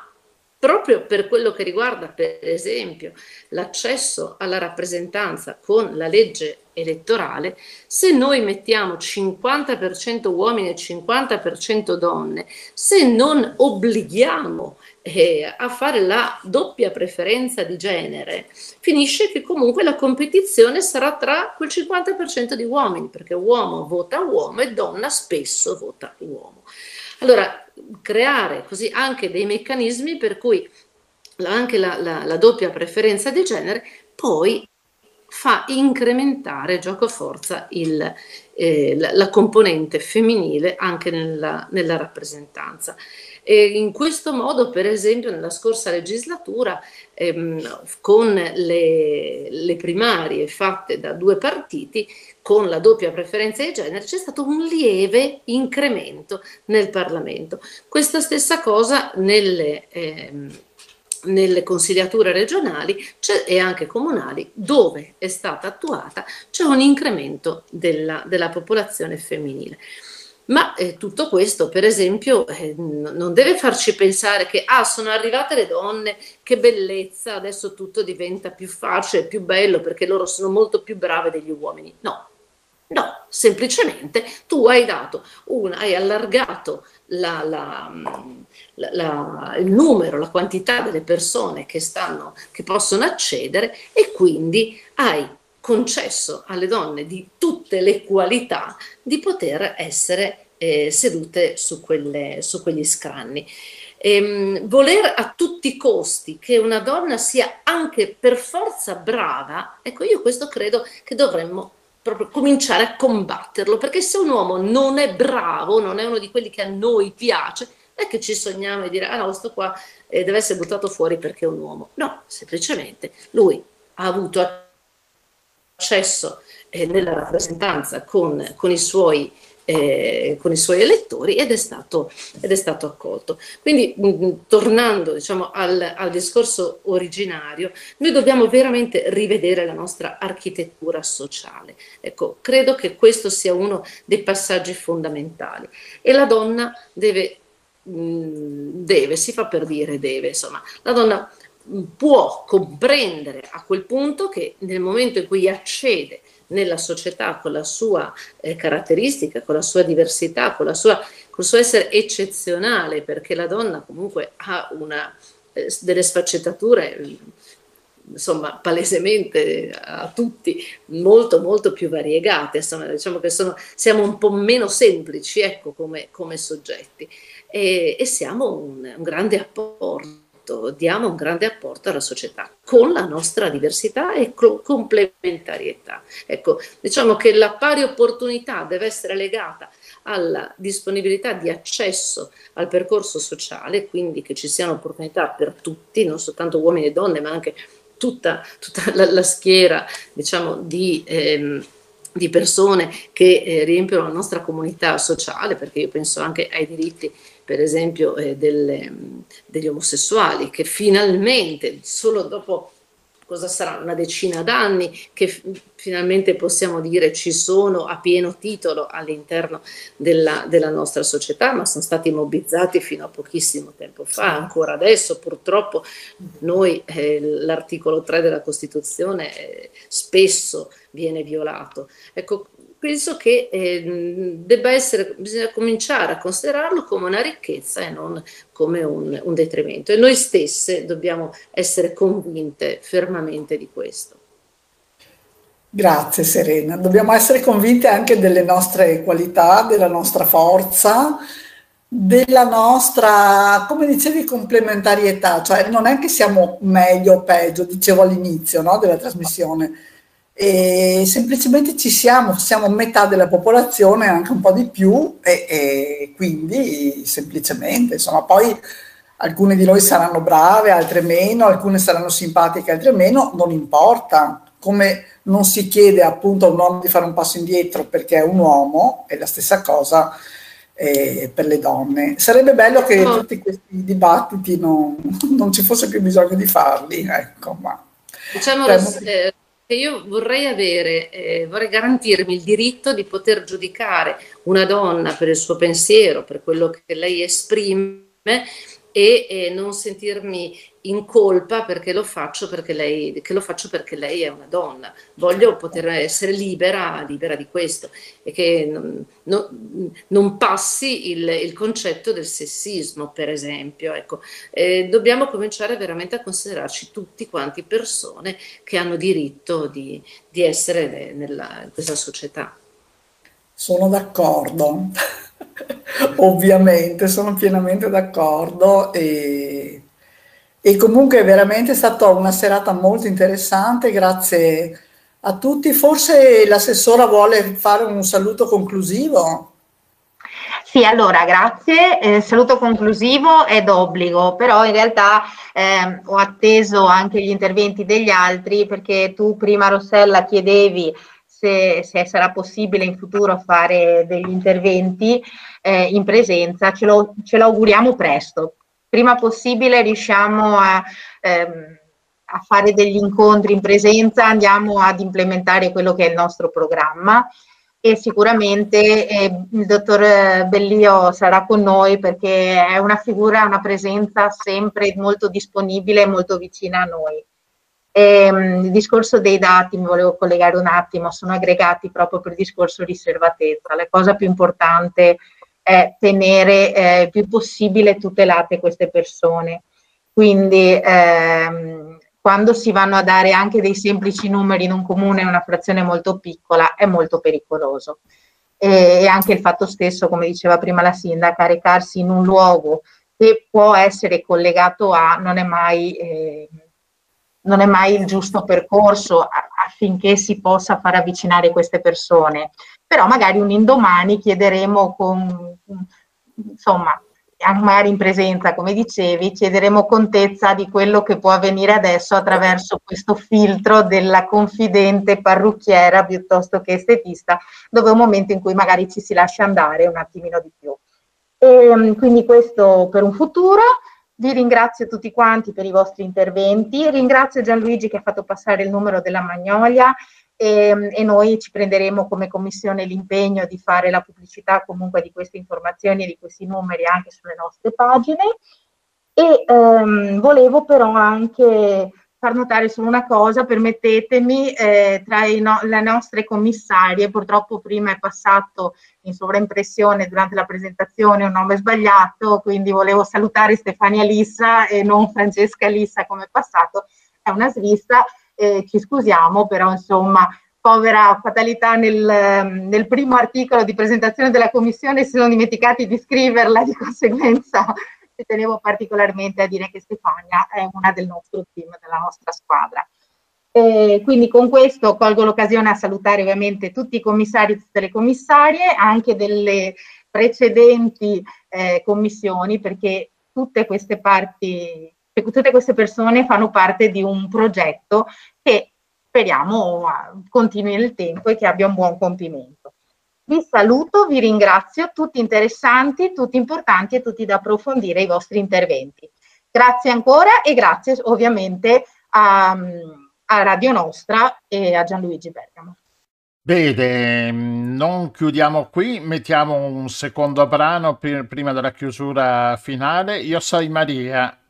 proprio per quello che riguarda, per esempio, l'accesso alla rappresentanza con la legge elettorale, se noi mettiamo 50% uomini e 50% donne, se non obblighiamo eh, a fare la doppia preferenza di genere, finisce che comunque la competizione sarà tra quel 50% di uomini, perché uomo vota uomo e donna spesso vota uomo. Allora, creare così anche dei meccanismi per cui anche la, la, la doppia preferenza di genere poi fa incrementare gioco forza il, eh, la, la, componente femminile anche nella, nella rappresentanza. E in questo modo, per esempio, nella scorsa legislatura, ehm, con le, le, primarie fatte da due partiti, con la doppia preferenza di genere, c'è stato un lieve incremento nel Parlamento. Questa stessa cosa nelle... Ehm, nelle consigliature regionali e anche comunali dove è stata attuata c'è un incremento della, della popolazione femminile. Ma eh, tutto questo, per esempio, eh, non deve farci pensare che ah, sono arrivate le donne, che bellezza, adesso tutto diventa più facile, più bello perché loro sono molto più brave degli uomini. No, no, semplicemente tu hai una, hai allargato la, la, la, il numero, la quantità delle persone che, stanno, che possono accedere e quindi hai concesso alle donne di tutte le qualità di poter essere eh, sedute su, quelle, su, quegli scranni. Ehm, voler a tutti i costi che una donna sia anche per forza brava, ecco io questo credo che dovremmo proprio cominciare a combatterlo, perché se un uomo non è bravo, non è uno di quelli che a noi piace, non è che ci sogniamo e dire ah no, questo qua eh, deve essere buttato fuori perché è un uomo. No, semplicemente lui ha avuto accesso eh, nella rappresentanza con, con, i suoi, eh, con i suoi elettori ed è stato, ed è stato accolto. Quindi mh, tornando diciamo, al, al discorso originario, noi dobbiamo veramente rivedere la nostra architettura sociale. Ecco, credo che questo sia uno dei passaggi fondamentali e la donna deve deve, si fa per dire deve, insomma, la donna può comprendere a quel punto che nel momento in cui accede nella società con la sua eh, caratteristica, con la sua diversità, con, la sua, con il suo essere eccezionale, perché la donna comunque ha una, eh, delle sfaccettature insomma palesemente a tutti molto molto più variegate. Insomma diciamo che sono, siamo un po' meno semplici ecco come, come soggetti. E, e siamo un, un grande apporto diamo un grande apporto alla società con la nostra diversità e complementarietà. Ecco, diciamo che la pari opportunità deve essere legata alla disponibilità di accesso al percorso sociale, quindi che ci siano opportunità per tutti, non soltanto uomini e donne, ma anche tutta, tutta la, la, schiera diciamo, di, ehm, di, persone che eh, riempiono la nostra comunità sociale, perché io penso anche ai diritti, per esempio, eh, delle, degli omosessuali, che finalmente, solo dopo cosa sarà, una decina d'anni che finalmente possiamo dire ci sono a pieno titolo all'interno della, della, nostra società, ma sono stati mobbizzati fino a pochissimo tempo fa, ancora adesso purtroppo noi eh, l'articolo 3 della Costituzione eh, spesso viene violato. Ecco, penso che eh, debba essere, bisogna cominciare a considerarlo come una ricchezza e non come un, un detrimento. E noi stesse dobbiamo essere convinte fermamente di questo. Grazie Serena, dobbiamo essere convinte anche delle nostre qualità, della nostra forza, della nostra, come dicevi, complementarietà, cioè non è che siamo meglio o peggio, dicevo all'inizio no, della trasmissione, e semplicemente ci siamo, siamo metà della popolazione, anche un po' di più, e, e quindi semplicemente, insomma, poi alcune di noi saranno brave, altre meno, alcune saranno simpatiche, altre meno, non importa. Come non si chiede appunto a un uomo di fare un passo indietro perché è un uomo, è la stessa cosa eh, per le donne. Sarebbe bello che oh. tutti questi dibattiti non, non, ci fosse più bisogno di farli, ecco, ma... Diciamo, eh, io vorrei avere, eh, vorrei garantirmi il diritto di poter giudicare una donna per il suo pensiero, per quello che lei esprime e, e non sentirmi in colpa perché lo, faccio perché lei, che lo faccio perché lei è una donna. Voglio poter essere libera, libera di questo e che non, non, non passi il, il, concetto del sessismo, per esempio. Ecco, eh, dobbiamo cominciare veramente a considerarci tutti quanti persone che hanno diritto di, di essere nella, in questa società. Sono d'accordo. Ovviamente sono pienamente d'accordo e, e comunque è veramente stata una serata molto interessante, grazie a tutti. Forse l'assessora vuole fare un saluto conclusivo. Sì, allora grazie. Eh, saluto conclusivo è d'obbligo, però in realtà eh, ho atteso anche gli interventi degli altri perché tu prima Rossella chiedevi se, se sarà possibile in futuro fare degli interventi eh, in presenza, ce lo, ce lo, auguriamo presto. Prima possibile riusciamo a, ehm, a fare degli incontri in presenza, andiamo ad implementare quello che è il nostro programma e sicuramente eh, il dottor Bellio sarà con noi perché è una figura, una presenza sempre molto disponibile e molto vicina a noi. E, um, il discorso dei dati, mi volevo collegare un attimo, sono aggregati proprio per il discorso riservatezza. La cosa più importante è tenere eh, il più possibile tutelate queste persone. Quindi ehm, quando si vanno a dare anche dei semplici numeri in un comune, in una frazione molto piccola, è molto pericoloso. E, e anche il fatto stesso, come diceva prima la sindaca, recarsi in un luogo che può essere collegato a non è mai... Eh, non è mai il giusto percorso affinché si possa far avvicinare queste persone. Però magari un indomani chiederemo con, insomma, magari in presenza, come dicevi, chiederemo contezza di quello che può avvenire adesso attraverso questo filtro della confidente parrucchiera piuttosto che estetista, dove è un momento in cui magari ci si lascia andare un attimino di più. E, quindi questo per un futuro. Vi ringrazio tutti quanti per i vostri interventi, ringrazio Gianluigi che ha fatto passare il numero della Magnolia e, e, noi ci prenderemo come commissione l'impegno di fare la pubblicità comunque di queste informazioni e di questi numeri anche sulle nostre pagine. E ehm, volevo però anche far notare solo una cosa, permettetemi, eh, tra no, le nostre commissarie, purtroppo prima è passato in sovraimpressione durante la presentazione un nome sbagliato, quindi volevo salutare Stefania Lissa e non Francesca Lissa come è passato, è una svista, eh, ci scusiamo, però insomma povera fatalità nel, nel, primo articolo di presentazione della commissione si sono dimenticati di scriverla, di conseguenza ci tenevo particolarmente a dire che Stefania è una del nostro team, della nostra squadra. E quindi con questo colgo l'occasione a salutare ovviamente tutti i commissari e tutte le commissarie, anche delle precedenti eh, commissioni, perché tutte queste parti tutte queste persone fanno parte di un progetto che speriamo continui nel tempo e che abbia un buon compimento. Vi saluto, vi ringrazio, tutti interessanti, tutti importanti e tutti da approfondire i vostri interventi. Grazie ancora e grazie ovviamente a, a Radio Nostra e a Gianluigi Bergamo. Bene, non chiudiamo qui, mettiamo un secondo brano prima della chiusura finale. Io sono Maria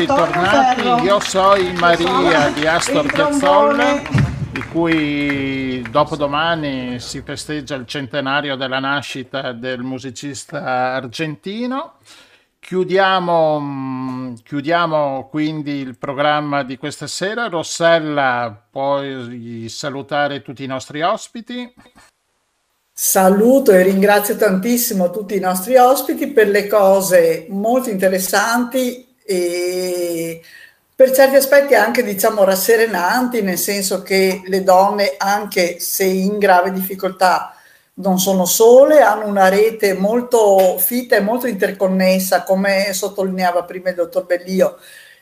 Eccoci tornati, Ferro. io soy Maria di Astor Piazzolla, di cui dopodomani si festeggia il centenario della nascita del musicista argentino. Chiudiamo, mm, chiudiamo quindi il programma di questa sera. Rossella, puoi salutare tutti i nostri ospiti. Saluto e ringrazio tantissimo tutti i nostri ospiti per le cose molto interessanti e per certi aspetti anche diciamo rasserenanti, nel senso che le donne, anche se in grave difficoltà, non sono sole, hanno una rete molto fitta e molto interconnessa, come sottolineava prima il dottor Bellio,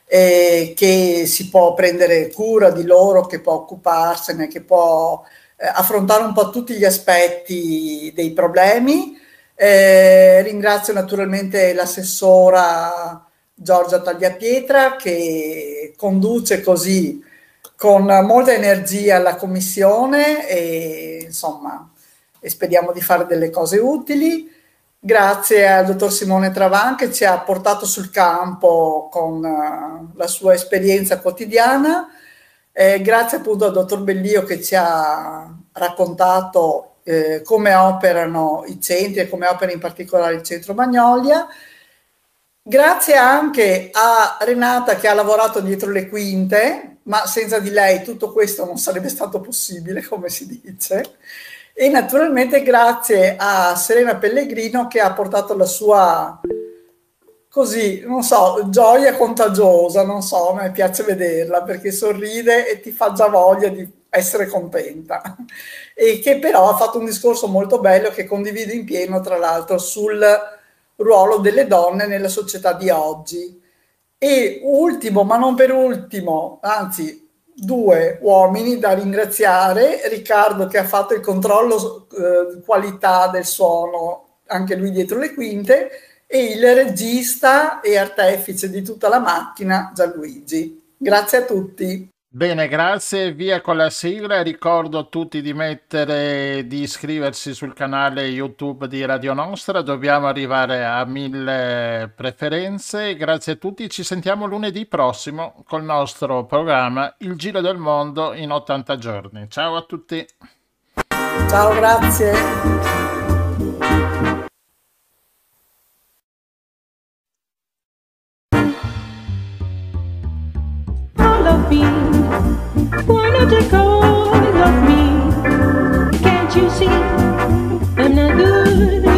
eh, che si può prendere cura di loro, che può occuparsene, che può eh, affrontare un po' tutti gli aspetti dei problemi. Eh, ringrazio naturalmente l'assessora Giorgia Tagliapietra che conduce così con molta energia la commissione e insomma speriamo di fare delle cose utili. Grazie al dottor Simone Travan che ci ha portato sul campo con eh, la sua esperienza quotidiana. Eh, grazie appunto al dottor Bellio che ci ha raccontato eh, come operano i centri e come opera in particolare il centro Magnolia. Grazie anche a Renata che ha lavorato dietro le quinte, ma senza di lei tutto questo non sarebbe stato possibile, come si dice. E naturalmente grazie a Serena Pellegrino che ha portato la sua, così, non so, gioia contagiosa, non so, a me piace vederla perché sorride e ti fa già voglia di essere contenta. E che però ha fatto un discorso molto bello che condivido in pieno, tra l'altro, sul ruolo delle donne nella società di oggi. E ultimo, ma non per ultimo, anzi due uomini da ringraziare, Riccardo che ha fatto il controllo eh, qualità del suono, anche lui dietro le quinte, e il regista e artefice di tutta la macchina, Gianluigi. Grazie a tutti. Bene, grazie. Via con la sigla. Ricordo a tutti di mettere, di iscriversi sul canale YouTube di Radio Nostra. Dobbiamo arrivare a mille preferenze. Grazie a tutti. Ci sentiamo lunedì prossimo col nostro programma Il Giro del Mondo in 80 giorni. Ciao a tutti. Ciao, grazie. me. Why not take all of me? Can't you see I'm not good